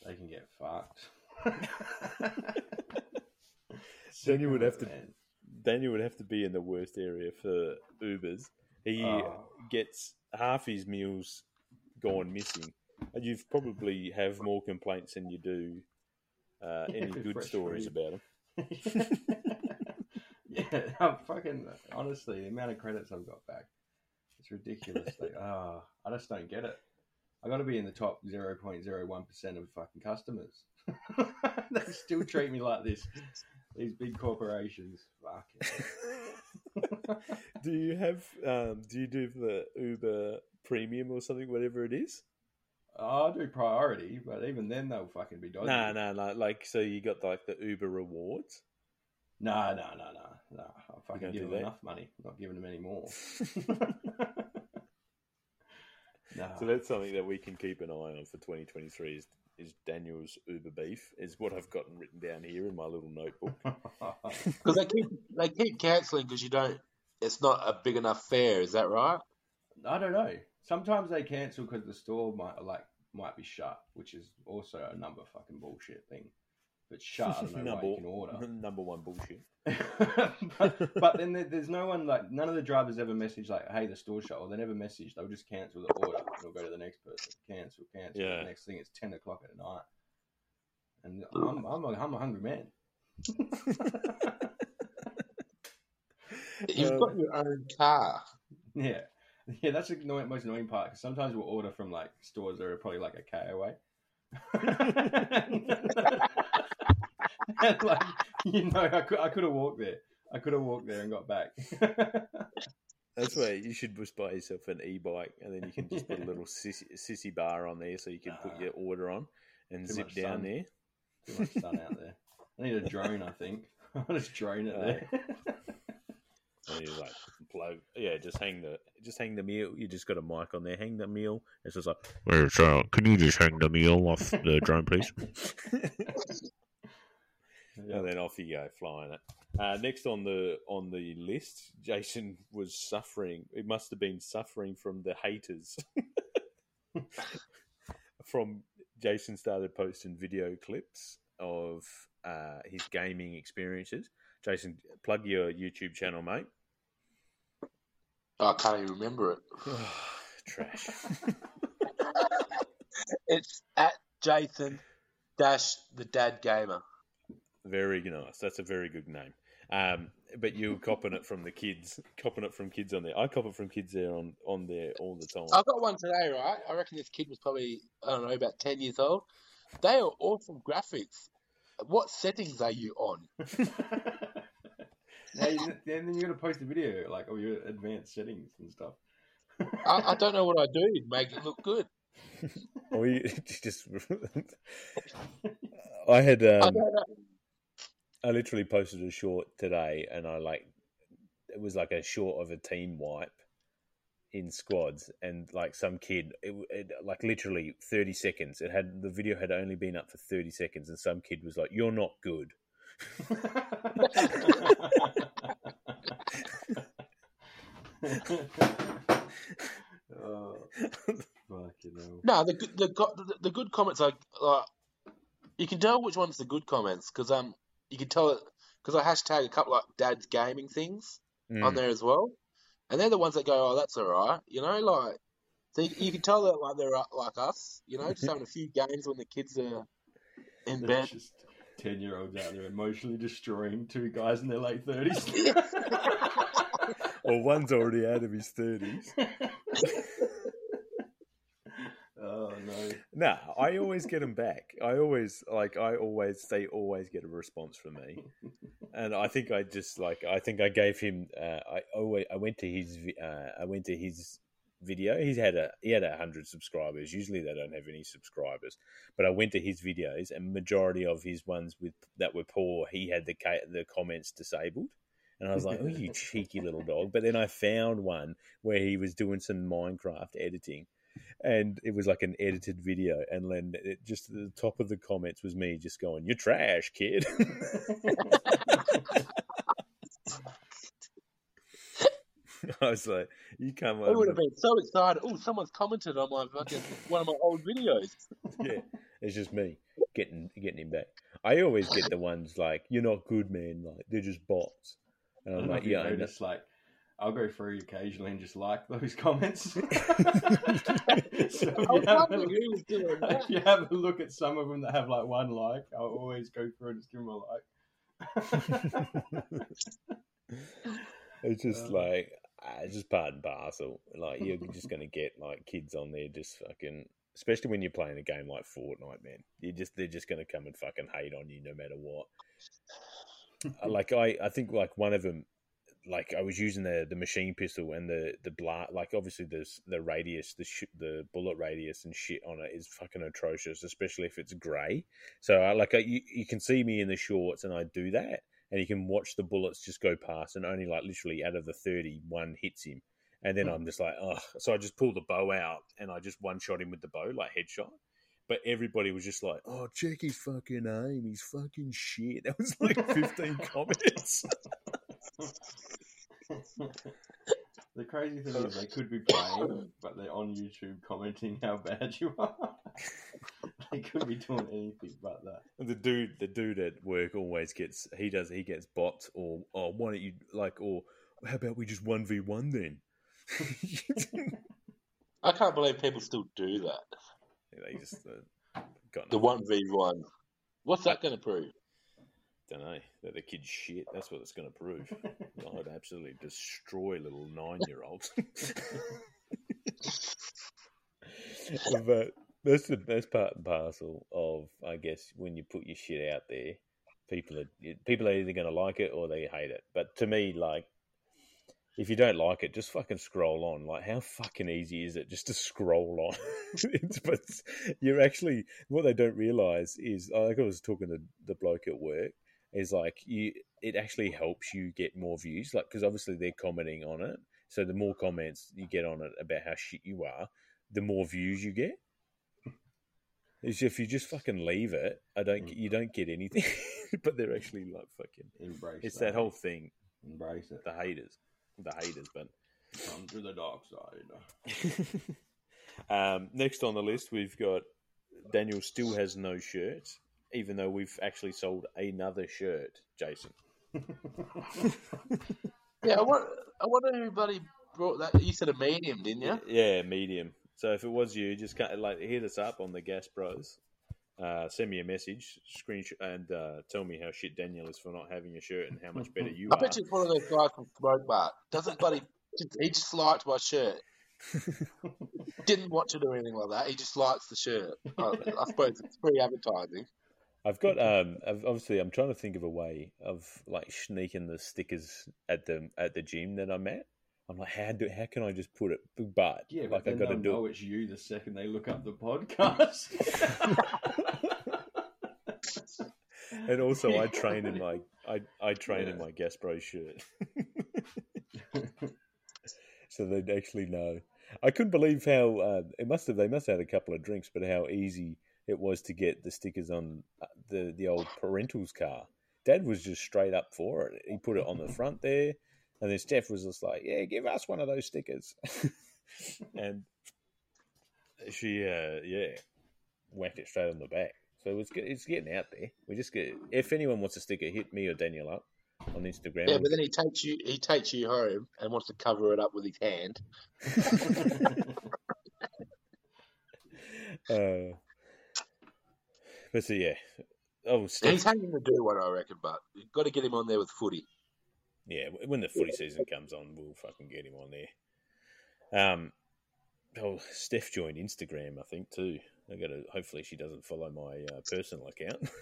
[SPEAKER 2] They can get fucked.
[SPEAKER 1] Then you would have to-
[SPEAKER 2] Man.
[SPEAKER 1] Daniel would have to be in the worst area for Ubers. He
[SPEAKER 2] Oh.
[SPEAKER 1] gets half his meals gone missing. And you've probably have more complaints than you do uh,
[SPEAKER 2] Yeah,
[SPEAKER 1] any good stories
[SPEAKER 2] food.
[SPEAKER 1] about him.
[SPEAKER 2] yeah, I'm fucking honestly, the amount of credits I've got back, it's ridiculous. like, ah, I just don't get it. I got to be in the top 0.01 percent of fucking customers. they still treat me like this. These big corporations, fuck.
[SPEAKER 1] do you have um, do you do the Uber Premium or something, whatever it is?
[SPEAKER 2] I'll do priority, but even then they'll fucking be dodgy.
[SPEAKER 1] No, no, no. Like so, you got like the Uber rewards.
[SPEAKER 2] No, no, no, no, no. I fucking give them
[SPEAKER 1] that?
[SPEAKER 2] enough money. I'm not giving them any more. no.
[SPEAKER 1] So that's something that we can keep an eye on for 2023 is, is Daniel's Uber beef, is what I've gotten written down here in my little notebook.
[SPEAKER 3] Because they keep they keep cancelling because you don't. It's not a big enough fare. Is that right?
[SPEAKER 2] I don't know. Sometimes they cancel because the store might like might be shut, which is also a number fucking bullshit thing. If it's shut, I don't know why
[SPEAKER 1] number,
[SPEAKER 2] you can order.
[SPEAKER 1] number one bullshit.
[SPEAKER 2] but, but then there, there's no one like none of the drivers ever message like, "Hey, the store shut," or they never message. They'll just cancel the order. They'll go to the next person. Cancel, cancel.
[SPEAKER 1] Yeah.
[SPEAKER 2] The next thing it's ten o'clock at night, and I'm I'm a, I'm a hungry man.
[SPEAKER 3] You've
[SPEAKER 1] Um,
[SPEAKER 3] got your own car.
[SPEAKER 2] Yeah, yeah. That's the annoying, most annoying part. Because sometimes we'll order from like stores that are probably like a k away. like you know, I could I could have walked there. I could have walked there and got back.
[SPEAKER 1] That's why you should just buy yourself an e-bike, and then you can just put a little sissy, sissy bar on there, so you can put your order on and
[SPEAKER 2] Too
[SPEAKER 1] zip down
[SPEAKER 2] sun.
[SPEAKER 1] there.
[SPEAKER 2] Too much sun out there. I need a drone. I think I'll just drone it
[SPEAKER 1] Uh,
[SPEAKER 2] there.
[SPEAKER 1] And you like plug, yeah, just hang the just hang the meal. You just got a mic on there. Hang the meal. It's just like, "Hey, so can you just hang the meal off the drone, please?
[SPEAKER 2] Yeah.
[SPEAKER 1] and then off you go flying it. Uh, next on the on the list, Jason was suffering. It must have been suffering from the haters. from Jason started posting video clips of uh, his gaming experiences. Jason, plug your YouTube channel, mate.
[SPEAKER 3] I can't even remember it.
[SPEAKER 1] Trash.
[SPEAKER 3] It's at Jason dash the Dad Gamer.
[SPEAKER 1] Very nice. That's a very good name. Um, but you copping it from the kids, copping it from kids on there. I cop it from kids there on on there all the time.
[SPEAKER 3] I got one today, right? I reckon this kid was probably I don't know about ten years old. They are awesome graphics. What settings are you on?
[SPEAKER 2] hey, and then you're gonna post a video like all your advanced settings and stuff.
[SPEAKER 3] I, I don't know what I do to make it look good.
[SPEAKER 1] Or you just. I had.
[SPEAKER 3] I
[SPEAKER 1] Um,
[SPEAKER 3] don't know.
[SPEAKER 1] I literally posted a short today, and I like it was like a short of a team wipe in squads, and like some kid, it, it like literally thirty seconds. It had the video had only been up for thirty seconds, and some kid was like, "You're not good."
[SPEAKER 2] oh.
[SPEAKER 3] No, the good- the go- the, the good comments are like you can tell which one's the good comments because um you can tell it because I hashtag a couple like Dad's gaming things on
[SPEAKER 1] Mm.
[SPEAKER 3] there as well, and they're the ones that go, oh, that's all right, you know, like so you, you can tell that like they're uh, like us, you know, just having a few games when the kids are in bed.
[SPEAKER 2] Just ten year olds out there emotionally destroying two guys in their late thirties.
[SPEAKER 1] Or one's already out of his thirties.
[SPEAKER 2] No.
[SPEAKER 1] Nah, I always get them back. I always like. I always they always get a response from me, and I think I just like. I think I gave him. Uh, I always. I went to his. Uh, I went to his video. He's had a. He had a hundred subscribers. Usually they don't have any subscribers, but I went to his videos, and majority of his ones with that were poor, he had the the comments disabled. And I was like, "Oh, you cheeky little dog!" But then I found one where he was doing some Minecraft editing, and it was like an edited video and then it just at the top of the comments was me just going you're trash kid i was like you come
[SPEAKER 3] I would have been so excited. Oh, someone's commented on my fucking one of my old videos.
[SPEAKER 1] yeah it's just me getting getting him back i always get the ones like you're not good man like they're just bots and
[SPEAKER 2] I
[SPEAKER 1] i'm
[SPEAKER 2] don't know
[SPEAKER 1] like
[SPEAKER 2] if you
[SPEAKER 1] yeah I know.
[SPEAKER 2] notice, like I'll go through occasionally and just like those comments. so if you, have a look,
[SPEAKER 3] who was doing that.
[SPEAKER 2] if you have a look at some of them that have like one like, I'll always go through and just give them a like.
[SPEAKER 1] it's just
[SPEAKER 2] Uh.
[SPEAKER 1] like ah, it's just part and parcel. Like you're just gonna get like kids on there just fucking, especially when you're playing a game like Fortnite, man. You just they're just gonna come and fucking hate on you no matter what. Like I, I think like one of them, like I was using the the machine pistol and the the bla like obviously there's the radius, the sh- the bullet radius and shit on it is fucking atrocious, especially if it's grey. So I like I, you, you can see me in the shorts and I do that, and you can watch the bullets just go past, and only like literally out of the thirty, one hits him, and then hmm. I'm just like, oh, so I just pull the bow out and I just one shot him with the bow, like headshot. But everybody was just like, "Oh, check his fucking aim. He's fucking shit." That was like fifteen comments.
[SPEAKER 2] the crazy thing is, they could be playing, but they're on YouTube commenting how bad you are. they could be doing anything but that.
[SPEAKER 1] The dude, the dude at work always gets he does he gets bots or oh why don't you like or how about we just one v one then?
[SPEAKER 3] I can't believe people still do that.
[SPEAKER 1] they just uh, got
[SPEAKER 3] The one v one. What's that going to prove?
[SPEAKER 1] Don't know that the kid's shit. That's what it's going to prove. I'd absolutely destroy little nine-year-olds. but that's the best part and parcel of, I guess, when you put your shit out there. People are people are either going to like it or they hate it. But to me, like, if you don't like it, just fucking scroll on. Like, how fucking easy is it just to scroll on? but you're actually what they don't realize is, like I was talking to the bloke at work, is like you. It actually helps you get more views, like because obviously they're commenting on it. So the more comments you get on it about how shit you are, the more views you get. Is if you just fucking leave it, I don't. You don't get anything. but they're actually like fucking.
[SPEAKER 2] Embrace
[SPEAKER 1] It's that whole thing.
[SPEAKER 2] Embrace it.
[SPEAKER 1] The haters, the haters, but.
[SPEAKER 2] Come to the dark side.
[SPEAKER 1] um, next on the list, we've got Daniel still has no shirt, even though we've actually sold another shirt. Jason,
[SPEAKER 3] Yeah, I wonder, I wonder who bloody brought that. You said a medium, didn't you?
[SPEAKER 1] yeah, medium. So if it was you, just kind of like hit us up on the Gas Bros. Uh, send me a message, screenshot, and uh, tell me how shit Daniel is for not having a shirt and how much better you
[SPEAKER 3] I
[SPEAKER 1] are.
[SPEAKER 3] I bet you it's one of those guys from Smoke Bar. Doesn't bloody. He just liked my shirt. Didn't watch it or anything like that. He just likes the shirt. I, I suppose it's free advertising.
[SPEAKER 1] I've got um I've, obviously I'm trying to think of a way of like sneaking the stickers at the at the gym that I'm at. I'm like, how do how can I just put it? But
[SPEAKER 2] Yeah,
[SPEAKER 1] like
[SPEAKER 2] but
[SPEAKER 1] I got to do
[SPEAKER 2] know it's you the second they look up the podcast.
[SPEAKER 1] And also, I train in my I I train in my Gas Bros shirt, so they'd actually know. I couldn't believe how uh, it must have they must have had a couple of drinks, but how easy it was to get the stickers on uh, the the old parentals car. Dad was just straight up for it. He put it on the front there, and then Steph was just like, "Yeah, give us one of those stickers," and she, uh, yeah, whacked it straight on the back. So it's it's getting out there. We just get if anyone wants a sticker, hit me or Daniel up on Instagram.
[SPEAKER 3] Yeah, but then he takes you. He takes you home and wants to cover it up with his hand.
[SPEAKER 1] uh, but so yeah, oh
[SPEAKER 3] He's
[SPEAKER 1] Steph,
[SPEAKER 3] hanging to do one, I reckon. But you've got to get him on there with footy.
[SPEAKER 1] yeah. When the footy season comes on, we'll fucking get him on there. Um, oh Steph joined Instagram, I think too. I got to. Hopefully, she doesn't follow my uh, personal account.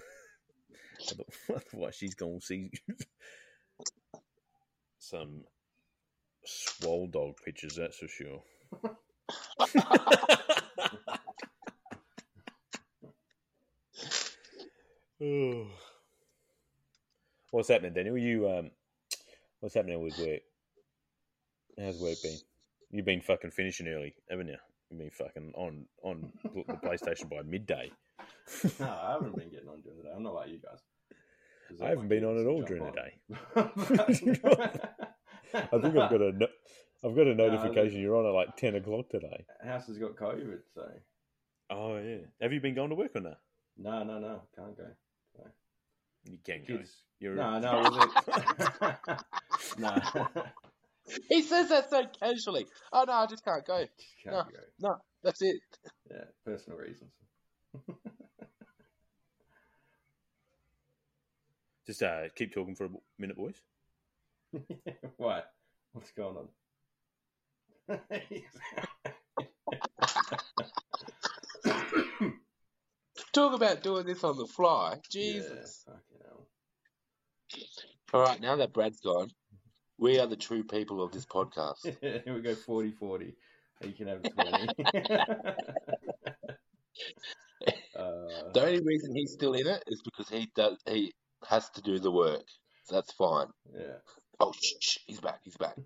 [SPEAKER 1] Otherwise, she's going to see some swole dog pictures. That's for sure. Oh. What's happening, Daniel? You um, what's happening with work? How's work been? You've been fucking finishing early, haven't you? You've been fucking on on the PlayStation by midday.
[SPEAKER 2] no, I haven't been getting on during the day. I'm not like you guys.
[SPEAKER 1] I haven't been on at all during the
[SPEAKER 2] day.
[SPEAKER 1] I think I've got a no- I've got a notification you're on at like ten o'clock today.
[SPEAKER 2] House has got COVID, so
[SPEAKER 1] Oh yeah. Have you been going to work or not?
[SPEAKER 2] no, no, no, can't go.
[SPEAKER 1] You can't go.
[SPEAKER 2] Kids,
[SPEAKER 1] You're
[SPEAKER 2] no, no, was it? no,
[SPEAKER 3] He says that so casually. Oh no, I just can't go.
[SPEAKER 2] can't
[SPEAKER 3] No.
[SPEAKER 2] go.
[SPEAKER 3] No, that's it.
[SPEAKER 2] Yeah, personal reasons.
[SPEAKER 1] Just uh, keep talking for a minute, boys.
[SPEAKER 2] Why? What's going on?
[SPEAKER 3] Talk about doing this on the fly. Jesus.
[SPEAKER 2] Yeah, fucking hell.
[SPEAKER 3] All right, now that Brad's gone, we are the true people of this podcast.
[SPEAKER 2] Here we go 40 40. You can have 20. uh,
[SPEAKER 3] The only reason he's still in it is because he does he has to do the work. that's fine.
[SPEAKER 2] Yeah.
[SPEAKER 3] Oh, shh, shh, he's back. He's back.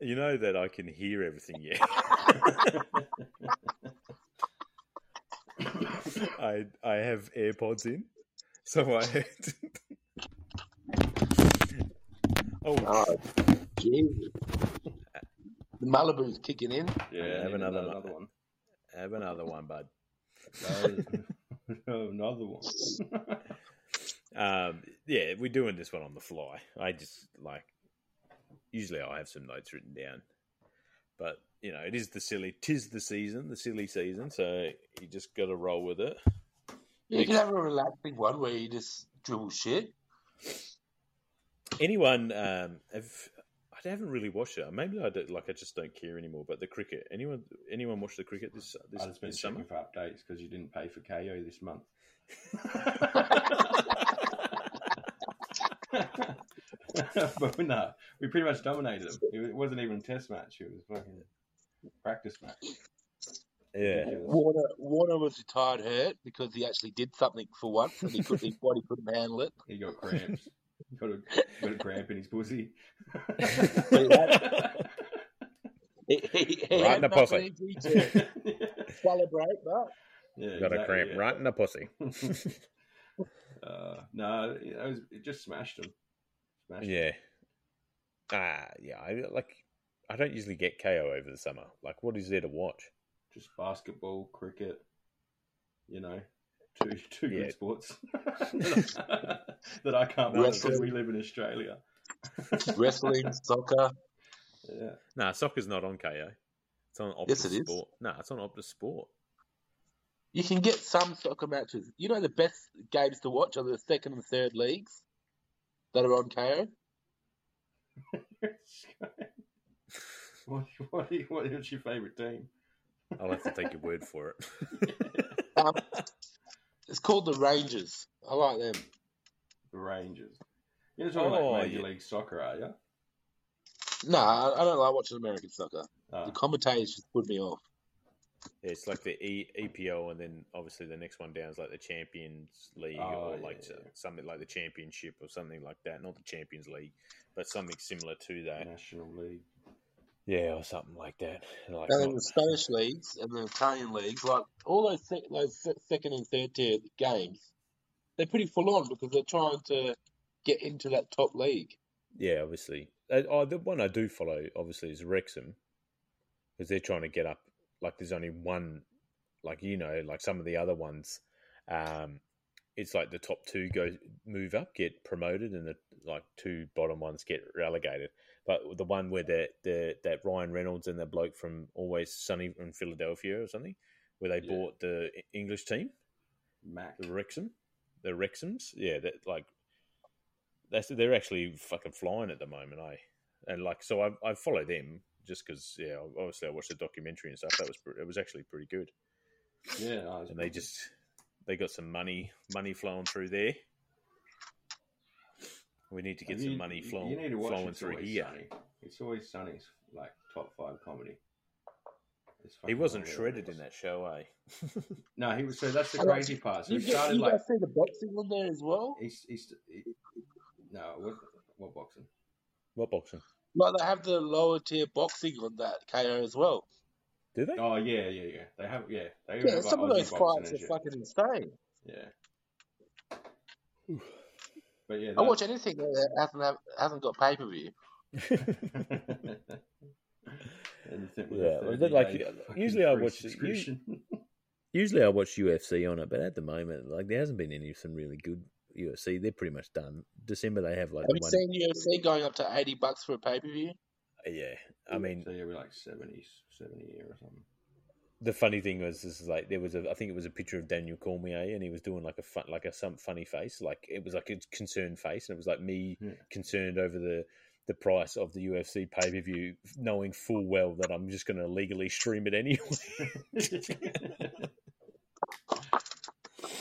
[SPEAKER 1] You know that I can hear everything. Yeah, I I have AirPods in, so I. oh,
[SPEAKER 3] Oh, Jesus. The Malibu's kicking in.
[SPEAKER 2] yeah.
[SPEAKER 1] have another one.
[SPEAKER 2] another one.
[SPEAKER 1] have another one, bud.
[SPEAKER 2] Another one.
[SPEAKER 1] Um, yeah, we're doing this one on the fly. I just like usually I have some notes written down, but you know it is the silly, tis the season, the silly season. So you just got to roll with it.
[SPEAKER 3] You can have a relaxing one where you just dribble shit.
[SPEAKER 1] Anyone um, have? I haven't really watched it. Maybe I don't, like. I just don't care anymore. But the cricket. Anyone? Anyone watch the cricket this this,
[SPEAKER 2] I've been
[SPEAKER 1] this summer?
[SPEAKER 2] for updates because you didn't pay for Kayo this month. but no, we pretty much dominated them. It wasn't even a test match. It was fucking practice match.
[SPEAKER 1] Yeah.
[SPEAKER 2] Ridiculous.
[SPEAKER 3] Warner, Warner was tired hurt because he actually did something for once and he could, his body couldn't handle it.
[SPEAKER 2] He got cramps. got, a, got a cramp in his pussy.
[SPEAKER 3] He, he, he
[SPEAKER 1] Right in the pussy.
[SPEAKER 3] celebrate, but
[SPEAKER 2] yeah,
[SPEAKER 1] Got a cramp
[SPEAKER 2] yeah.
[SPEAKER 1] right in the pussy.
[SPEAKER 2] Uh, no, it, was, it just smashed him. Smashed him.
[SPEAKER 1] Yeah. Ah, yeah. I like. I don't usually get Kayo over the summer. Like, what is there to watch?
[SPEAKER 2] Just basketball, cricket, you know, two two
[SPEAKER 1] Yeah.
[SPEAKER 2] good sports that I can't watch because we live in Australia.
[SPEAKER 3] wrestling, soccer.
[SPEAKER 2] Yeah,
[SPEAKER 1] Nah, soccer's not on Kayo. It's on Optus
[SPEAKER 3] Yes, it is.
[SPEAKER 1] Sport. Nah, it's on Optus Sport.
[SPEAKER 3] You can get some soccer matches. You know the best games to watch are the second and third leagues that are on Kayo.
[SPEAKER 2] what, what, what is your favourite team?
[SPEAKER 1] I'll have to take your word for it.
[SPEAKER 3] Um, it's called the Rangers. I like them.
[SPEAKER 2] The Rangers. You're talking
[SPEAKER 1] Oh,
[SPEAKER 2] about Major
[SPEAKER 1] yeah.
[SPEAKER 2] League Soccer, are you?
[SPEAKER 3] No, I, I don't like watching American soccer.
[SPEAKER 2] Oh,
[SPEAKER 3] The commentators just put me off.
[SPEAKER 1] Yeah, it's like the e- EPL, and then obviously the next one down is like the Champions League,
[SPEAKER 2] Oh,
[SPEAKER 1] or
[SPEAKER 2] yeah,
[SPEAKER 1] like
[SPEAKER 2] yeah.
[SPEAKER 1] something like the Championship, or something like that. Not the Champions League, but something similar to that.
[SPEAKER 2] National League.
[SPEAKER 1] Yeah, or something like that. Like,
[SPEAKER 3] And then the Spanish leagues and the Italian leagues, like all those sec- those second and third tier games, they're pretty full on because they're trying to get into that top league.
[SPEAKER 1] yeah, obviously. Oh, the one I do follow, obviously, is Wrexham, because they're trying to get up. Like, there's only one, like you know, like some of the other ones. Um, it's like the top two go move up, get promoted, and the like two bottom ones get relegated. But the one where the, the that Ryan Reynolds and the bloke from Always Sunny in Philadelphia or something, where they
[SPEAKER 2] Yeah.
[SPEAKER 1] bought the English team,
[SPEAKER 2] Mac.
[SPEAKER 1] the Wrexham, the Wrexhams, yeah, that like that's they're actually fucking flying at the moment, eh? And like, so I I follow them just because, yeah, obviously I watched the documentary and stuff. That was it was actually pretty good,
[SPEAKER 2] Yeah,
[SPEAKER 1] and they just they got some money money flowing through there. We need to get some money flowing
[SPEAKER 2] You need to watch
[SPEAKER 1] flowing
[SPEAKER 2] It's
[SPEAKER 1] through
[SPEAKER 2] Always
[SPEAKER 1] here.
[SPEAKER 2] Sunny. It's always Sunny's like top five comedy.
[SPEAKER 1] He wasn't
[SPEAKER 2] hilarious.
[SPEAKER 1] shredded in that show, eh?
[SPEAKER 2] No, he was. So that's the crazy part. So
[SPEAKER 3] You,
[SPEAKER 2] he
[SPEAKER 3] get,
[SPEAKER 2] started
[SPEAKER 3] you
[SPEAKER 2] like
[SPEAKER 3] see the boxing on there as well?
[SPEAKER 2] he's, he's he, no what what boxing?
[SPEAKER 1] what boxing?
[SPEAKER 3] Like they have the lower tier boxing on that Kayo as well.
[SPEAKER 1] Do they?
[SPEAKER 2] Oh yeah, yeah, yeah. They have yeah. They
[SPEAKER 3] Yeah,
[SPEAKER 2] have,
[SPEAKER 3] some of
[SPEAKER 2] like,
[SPEAKER 3] those
[SPEAKER 2] Aussie boxing
[SPEAKER 3] fights are
[SPEAKER 2] shit.
[SPEAKER 3] fucking insane.
[SPEAKER 2] Yeah. But yeah,
[SPEAKER 3] I watch anything that hasn't have, hasn't got pay per view.
[SPEAKER 1] Yeah,
[SPEAKER 2] a
[SPEAKER 1] well, like- usually I watch the- Usually I watch UFC on it, but at the moment, like there hasn't been any some really good UFC. They're pretty much done. December they have like
[SPEAKER 3] Have you seen UFC going up to eighty bucks for a pay per view?
[SPEAKER 1] Uh, yeah, I mean,
[SPEAKER 2] so yeah, we're like 70, 70 year or something.
[SPEAKER 1] The funny thing was, this is like there was a, I think it was a picture of Daniel Cormier, and he was doing like a fun, like a some funny face, like it was like a concerned face, and it was like me
[SPEAKER 2] Yeah.
[SPEAKER 1] concerned over the the price of the UFC pay per view, knowing full well that I'm just going to legally stream it anyway.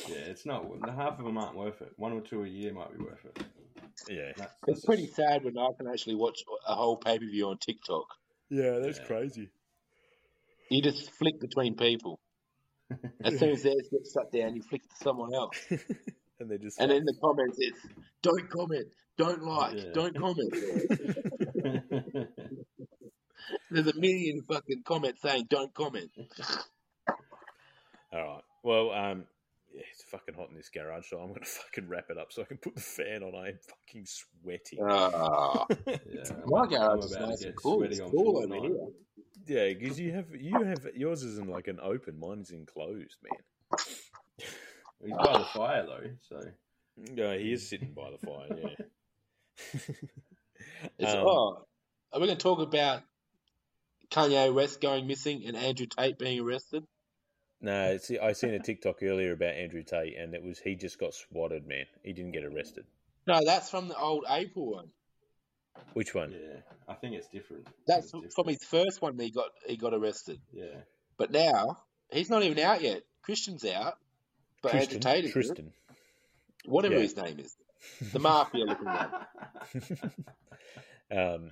[SPEAKER 2] yeah, it's not. the Half of them aren't worth it. One or two a year might be worth it.
[SPEAKER 1] yeah,
[SPEAKER 2] That's,
[SPEAKER 3] It's
[SPEAKER 2] that's
[SPEAKER 3] pretty
[SPEAKER 2] just-
[SPEAKER 3] sad when I can actually watch a whole pay per view on TikTok.
[SPEAKER 1] yeah, that's
[SPEAKER 2] Yeah.
[SPEAKER 1] crazy.
[SPEAKER 3] You just flick between people. As soon as theirs gets shut down, you flick it to someone else.
[SPEAKER 1] and they're just
[SPEAKER 3] And
[SPEAKER 1] like,
[SPEAKER 3] in the comments, it's don't comment, don't like,
[SPEAKER 2] Yeah.
[SPEAKER 3] don't comment. There's a million fucking comments saying don't comment.
[SPEAKER 1] all right. Well, um, yeah, it's fucking hot in this garage, so I'm gonna fucking wrap it up so I can put the fan on. I am fucking sweating.
[SPEAKER 3] Ah,
[SPEAKER 2] yeah,
[SPEAKER 3] my garage is nice and cool. It's cool over here.
[SPEAKER 1] Yeah, because you have you have yours isn't like an open. Mine is enclosed, man.
[SPEAKER 2] He's by the fire though, so
[SPEAKER 1] Yeah, he is sitting by the fire. Yeah.
[SPEAKER 3] It's,
[SPEAKER 1] Um,
[SPEAKER 3] oh, are we going to talk about Kanye West going missing and Andrew Tate being arrested?
[SPEAKER 1] No, see, I seen a TikTok earlier about Andrew Tate, and it was he just got swatted, man. He didn't get arrested.
[SPEAKER 3] No, that's from the old April one.
[SPEAKER 1] Which one?
[SPEAKER 2] yeah, I think it's different.
[SPEAKER 3] That's
[SPEAKER 2] It's different.
[SPEAKER 3] from his first one. He got he got arrested,
[SPEAKER 2] Yeah,
[SPEAKER 3] but now he's not even out yet. Christian's out, but Andrew Tate is
[SPEAKER 1] Tristan.
[SPEAKER 3] whatever
[SPEAKER 1] Yeah.
[SPEAKER 3] his name is, the mafia looking one.
[SPEAKER 1] um,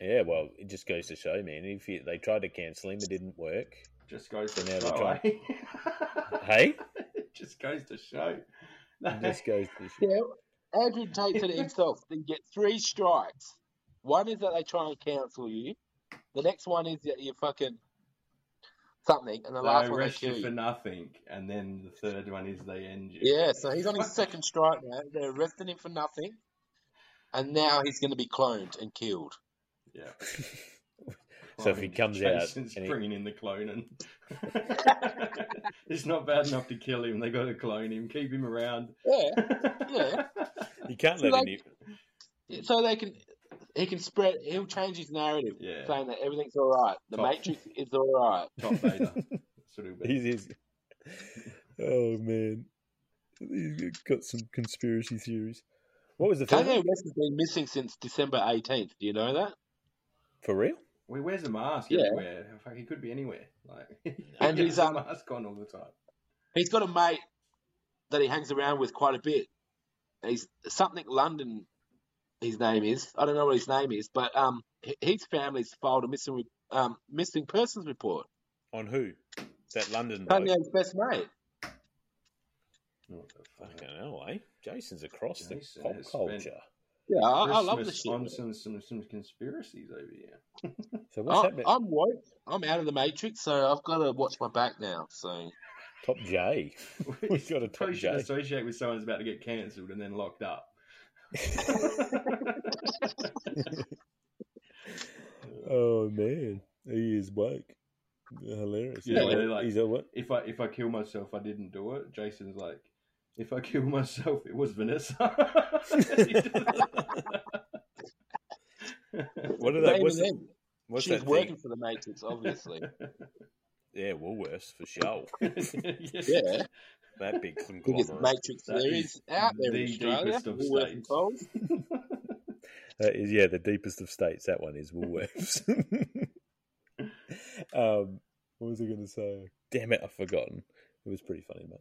[SPEAKER 1] yeah, well, it just goes to show, man. If you, they tried to cancel him, it didn't work.
[SPEAKER 2] Just goes
[SPEAKER 1] So
[SPEAKER 2] to
[SPEAKER 1] now
[SPEAKER 2] show.
[SPEAKER 1] trying-
[SPEAKER 2] eh?
[SPEAKER 1] Hey,
[SPEAKER 2] it just goes to show. No,
[SPEAKER 1] it just goes to show.
[SPEAKER 3] Yeah, Andrew Tate said it himself. They get three strikes. One is that they try and cancel you. The next one is that you fucking something, and the
[SPEAKER 2] they
[SPEAKER 3] last one they
[SPEAKER 2] arrest
[SPEAKER 3] kill
[SPEAKER 2] you for nothing, and then the third one is they end you.
[SPEAKER 3] Yeah, so he's on his second strike now. They're arresting him for nothing, and now he's going to be cloned and killed.
[SPEAKER 2] yeah.
[SPEAKER 1] So if he comes out
[SPEAKER 2] Jason's
[SPEAKER 1] and he-
[SPEAKER 2] bringing in the clone, and it's not bad enough to kill him. They got to clone him, keep him around.
[SPEAKER 3] Yeah, yeah.
[SPEAKER 1] You can't
[SPEAKER 3] So,
[SPEAKER 1] let
[SPEAKER 3] like-
[SPEAKER 1] any.
[SPEAKER 3] So they can, he can spread. He'll change his narrative,
[SPEAKER 2] Yeah.
[SPEAKER 3] saying that everything's all right. The
[SPEAKER 2] Top.
[SPEAKER 3] Matrix is all right.
[SPEAKER 2] Top Vader. That's what.
[SPEAKER 1] He's, he's, oh man, he's got some conspiracy theories. What was the film?
[SPEAKER 3] Kanye West has been missing since December 18th. Do you know that?
[SPEAKER 1] For real?
[SPEAKER 2] Well, he wears a mask
[SPEAKER 3] Yeah.
[SPEAKER 2] everywhere. Fuck, he could be anywhere. Like, he
[SPEAKER 3] And
[SPEAKER 2] has
[SPEAKER 3] he's,
[SPEAKER 2] a
[SPEAKER 3] um,
[SPEAKER 2] mask on all the time.
[SPEAKER 3] He's got a mate that he hangs around with quite a bit. He's something London. His name is. I don't know what his name is, but um, his family's filed a missing um missing persons report.
[SPEAKER 1] On who? Is That London?
[SPEAKER 3] Kanye's best mate.
[SPEAKER 2] What the fuck?
[SPEAKER 1] Fucking hell, eh? Jason's across
[SPEAKER 2] Jason
[SPEAKER 1] the pop
[SPEAKER 2] has spent
[SPEAKER 1] culture.
[SPEAKER 3] Yeah, I, I love the
[SPEAKER 2] Christmas
[SPEAKER 3] shit.
[SPEAKER 2] on
[SPEAKER 3] man.
[SPEAKER 2] some, some some conspiracies over here.
[SPEAKER 1] So what's
[SPEAKER 3] I,
[SPEAKER 1] happening?
[SPEAKER 3] I'm woke. I'm out of the matrix, so I've got to watch my back now. So
[SPEAKER 1] Top J. We've got a top
[SPEAKER 2] Probably should
[SPEAKER 1] J.
[SPEAKER 2] associate with someone who's about to get cancelled and then locked up.
[SPEAKER 1] Oh man, he is woke. Hilarious.
[SPEAKER 2] Yeah,
[SPEAKER 1] He's
[SPEAKER 2] like-
[SPEAKER 1] he's a what?
[SPEAKER 2] if I if I kill myself, I didn't do it. Jason's like, if I kill myself, it was Vanessa.
[SPEAKER 1] What did
[SPEAKER 3] Not
[SPEAKER 1] that? What's,
[SPEAKER 3] even
[SPEAKER 1] the,
[SPEAKER 3] then.
[SPEAKER 1] what's
[SPEAKER 3] She's
[SPEAKER 1] that
[SPEAKER 3] working
[SPEAKER 1] thing?
[SPEAKER 3] for the matrix, obviously.
[SPEAKER 1] Yeah, Woolworths for sure.
[SPEAKER 3] yeah,
[SPEAKER 1] that big
[SPEAKER 3] biggest
[SPEAKER 1] conglomerate.
[SPEAKER 3] matrix
[SPEAKER 2] That
[SPEAKER 3] there
[SPEAKER 2] is
[SPEAKER 3] is out there in Australia. Woolworths and. Coles.
[SPEAKER 1] That is, yeah, the deepest of states. That one is Woolworths. um, what was I going to say? Damn it, I've forgotten. It was pretty funny, mate.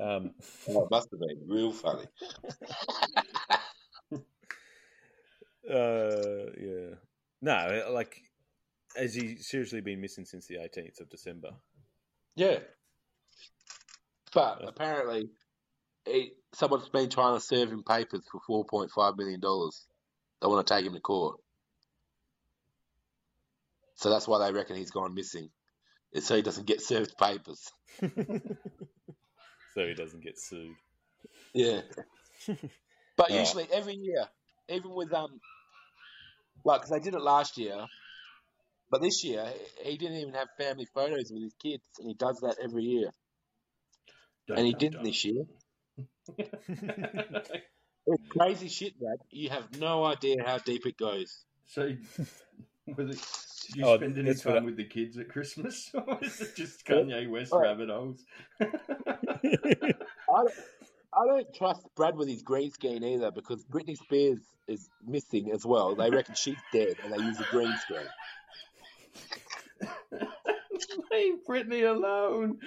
[SPEAKER 1] Um,
[SPEAKER 3] Oh, it must have been real funny.
[SPEAKER 1] uh, yeah. No, like, has he seriously been missing since the 18th of December?
[SPEAKER 3] Yeah. But apparently, he, someone's been trying to serve him papers for $4.5 million. They want to take him to court. So that's why they reckon he's gone missing. It's so he doesn't get served papers.
[SPEAKER 1] so he doesn't get sued.
[SPEAKER 3] Yeah. But
[SPEAKER 1] Alright.
[SPEAKER 3] usually every year, even with um, well, because they did it last year, but this year he didn't even have family photos with his kids, and he does that every year, and he didn't this year. It's crazy shit, Brad. You have no idea how deep it goes.
[SPEAKER 2] so, was it? Did you
[SPEAKER 1] Oh,
[SPEAKER 2] spend any time
[SPEAKER 1] I-
[SPEAKER 2] with the kids at Christmas, or is it just Kanye West
[SPEAKER 3] Oh.
[SPEAKER 2] rabbit holes?
[SPEAKER 3] I don't, I don't trust Brad with his green screen either because Britney Spears is missing as well. They reckon she's dead, and they use a green screen.
[SPEAKER 2] Leave Britney alone.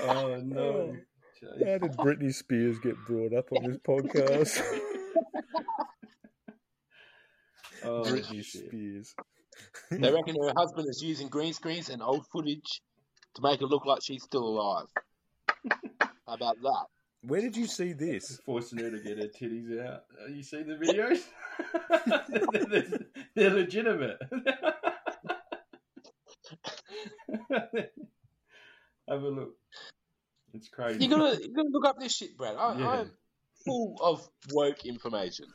[SPEAKER 2] oh no.
[SPEAKER 1] How did Britney Spears get brought up on this podcast?
[SPEAKER 2] Oh,
[SPEAKER 1] Britney. Spears.
[SPEAKER 3] They reckon her husband is using green screens and old footage to make it look like she's still alive. How about that?
[SPEAKER 1] Where did you see this?
[SPEAKER 2] Forcing her to get her titties out. Uh, You see the videos? they're, they're- they're legitimate. Have a look. It's crazy.
[SPEAKER 3] You gotta, you gotta look up this shit, Brad. I,
[SPEAKER 2] Yeah.
[SPEAKER 3] I'm full of woke information.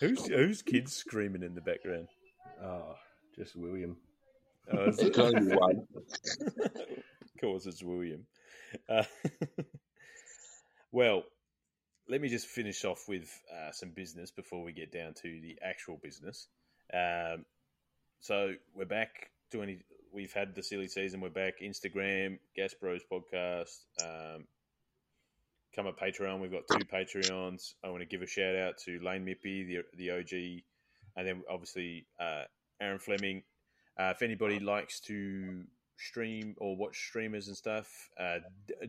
[SPEAKER 1] Who's who's kids screaming in the background?
[SPEAKER 2] Oh, just William.
[SPEAKER 1] Oh, is
[SPEAKER 3] It's
[SPEAKER 1] it? of course, it's William. Uh, well, let me just finish off with uh, some business before we get down to the actual business. Um, so we're back. Twenty. We've had the silly season. We're back. Instagram, Gas Bros podcast. Um, come a Patreon. We've got two Patreons. I want to give a shout out to Lane Mippy, the the OG, and then obviously uh, Aaron Fleming. Uh, if anybody likes to stream or watch streamers and stuff, uh,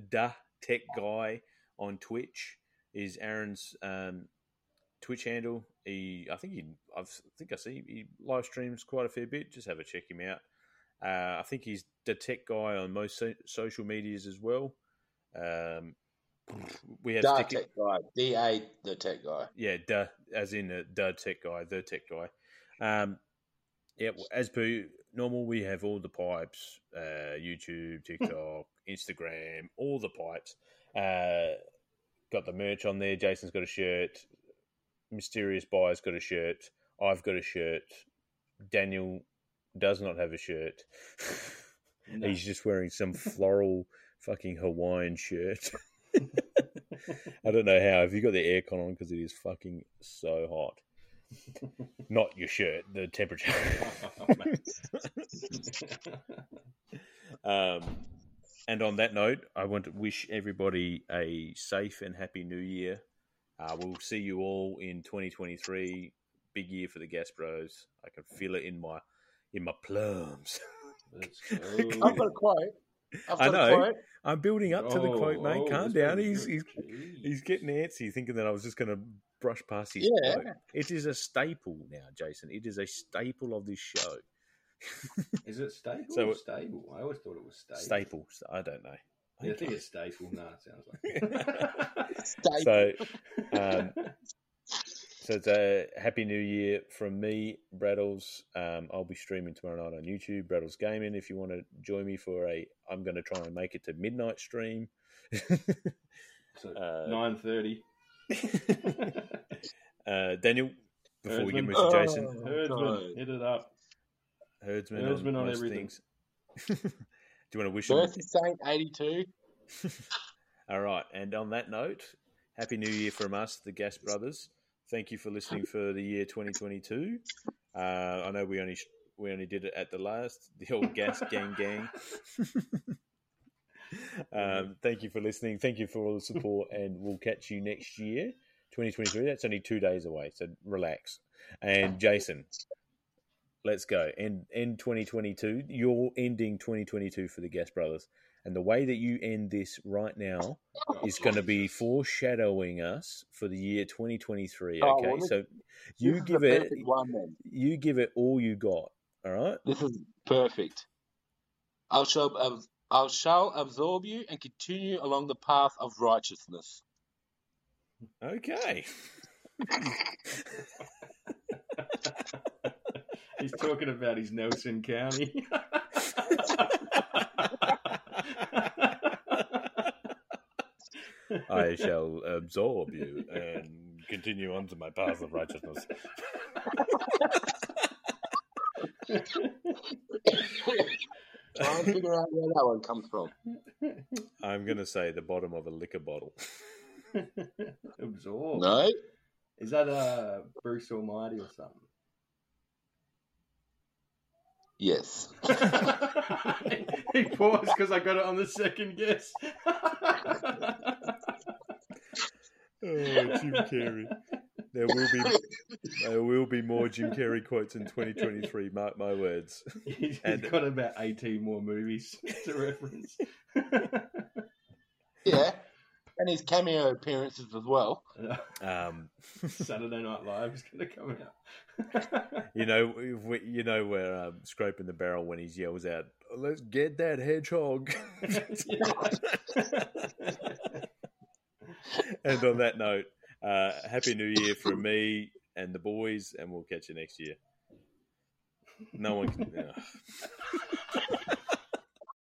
[SPEAKER 1] Da Tech Guy on Twitch is Aaron's um, Twitch handle. He, I think he, I've, I think I see he live streams quite a fair bit. Just have a check him out. Uh, I think he's the tech guy on most so- social medias as well. Um, we have
[SPEAKER 3] Da
[SPEAKER 1] sticky-
[SPEAKER 3] tech guy. D A the tech guy.
[SPEAKER 1] yeah, duh, as in the duh tech guy, the tech guy. Um, yeah, as per normal, we have all the pipes: uh, YouTube, TikTok, Instagram, all the pipes. Uh, got the merch on there. Jason's got a shirt. Mysterious Buyer's got a shirt. I've got a shirt. Daniel does not have a shirt.
[SPEAKER 2] No.
[SPEAKER 1] He's just wearing some floral fucking Hawaiian shirt. I don't know how. Have you got the aircon on? Because it is fucking so hot. Not your shirt, the temperature. um, and on that note, I want to wish everybody a safe and happy new year. Uh, we'll see you all in 2023. Big year for the Gas Bros. I can feel it in my in my plums.
[SPEAKER 3] I've
[SPEAKER 2] go.
[SPEAKER 3] got a quote. I've
[SPEAKER 1] I
[SPEAKER 3] got
[SPEAKER 1] know. I'm building up to the
[SPEAKER 2] Oh,
[SPEAKER 1] quote, mate.
[SPEAKER 2] oh,
[SPEAKER 1] Calm down. He's he's he's getting antsy, thinking that I was just going to brush past his
[SPEAKER 3] Yeah.
[SPEAKER 1] quote. It is a staple now, Jason. It is a staple of this show.
[SPEAKER 2] Is it staple
[SPEAKER 1] So
[SPEAKER 2] or
[SPEAKER 1] it-
[SPEAKER 2] stable? I always thought it was stable.
[SPEAKER 1] Staple. I don't know.
[SPEAKER 2] Yeah, I think it's staple. No, it sounds like.
[SPEAKER 3] Stay.
[SPEAKER 1] So, um, so it's a happy new year from me, Braddles. Um, I'll be streaming tomorrow night on YouTube, Braddles Gaming. If you want to join me for a, I'm going to try and make it to midnight stream.
[SPEAKER 2] so
[SPEAKER 1] Uh,
[SPEAKER 2] nine thirty.
[SPEAKER 1] uh, Daniel, before we get
[SPEAKER 2] Herdsman.
[SPEAKER 1] Mr. Jason,
[SPEAKER 3] Oh,
[SPEAKER 2] Herdsman, hit it up.
[SPEAKER 1] herdsman,
[SPEAKER 2] Herdsman
[SPEAKER 1] and
[SPEAKER 2] on everything.
[SPEAKER 1] things. Do you want to wish them?
[SPEAKER 3] Birthday Saint 82.
[SPEAKER 1] All right, and on that note, happy New Year from us, the Gas Brothers. Thank you for listening for the year 2022. Uh, I know we only we only did it at the last, the old Gas Gang Gang. um, thank you for listening. Thank you for all the support, and we'll catch you next year, 2023. That's only two days away, so relax. And Jason, let's go. End end 2022. You're ending 2022 for the Gas Brothers, and the way that you end this right now is going to be foreshadowing us for the year 2023.
[SPEAKER 3] Oh,
[SPEAKER 1] Okay,
[SPEAKER 3] well, this-
[SPEAKER 1] so you
[SPEAKER 3] This
[SPEAKER 1] give it
[SPEAKER 3] one
[SPEAKER 1] you give it all you got. All right.
[SPEAKER 3] This is perfect. I shall, I shall absorb you and continue along the path of righteousness.
[SPEAKER 1] Okay.
[SPEAKER 2] He's talking about his Nelson County.
[SPEAKER 1] I shall absorb you and continue on to my path of righteousness.
[SPEAKER 3] Try and figure out where that one comes from.
[SPEAKER 1] I'm going to say the bottom of a liquor bottle.
[SPEAKER 2] Absorb.
[SPEAKER 3] No?
[SPEAKER 2] Is that a Bruce Almighty or something?
[SPEAKER 3] Yes.
[SPEAKER 2] he paused because I got it on the second guess.
[SPEAKER 1] Oh, Jim Carrey. There will be there will be more Jim Carrey quotes in 2023. Mark my words.
[SPEAKER 2] He's
[SPEAKER 1] And-
[SPEAKER 2] got about 18 more movies to reference.
[SPEAKER 3] Yeah. And his cameo appearances as well.
[SPEAKER 1] Um,
[SPEAKER 2] Saturday Night Live is going to come out.
[SPEAKER 1] you know, we, you know, we're um, scraping the barrel when he yells out, "Let's get that hedgehog." and on that note, uh, happy New Year from me and the boys, and we'll catch you next year. No one can.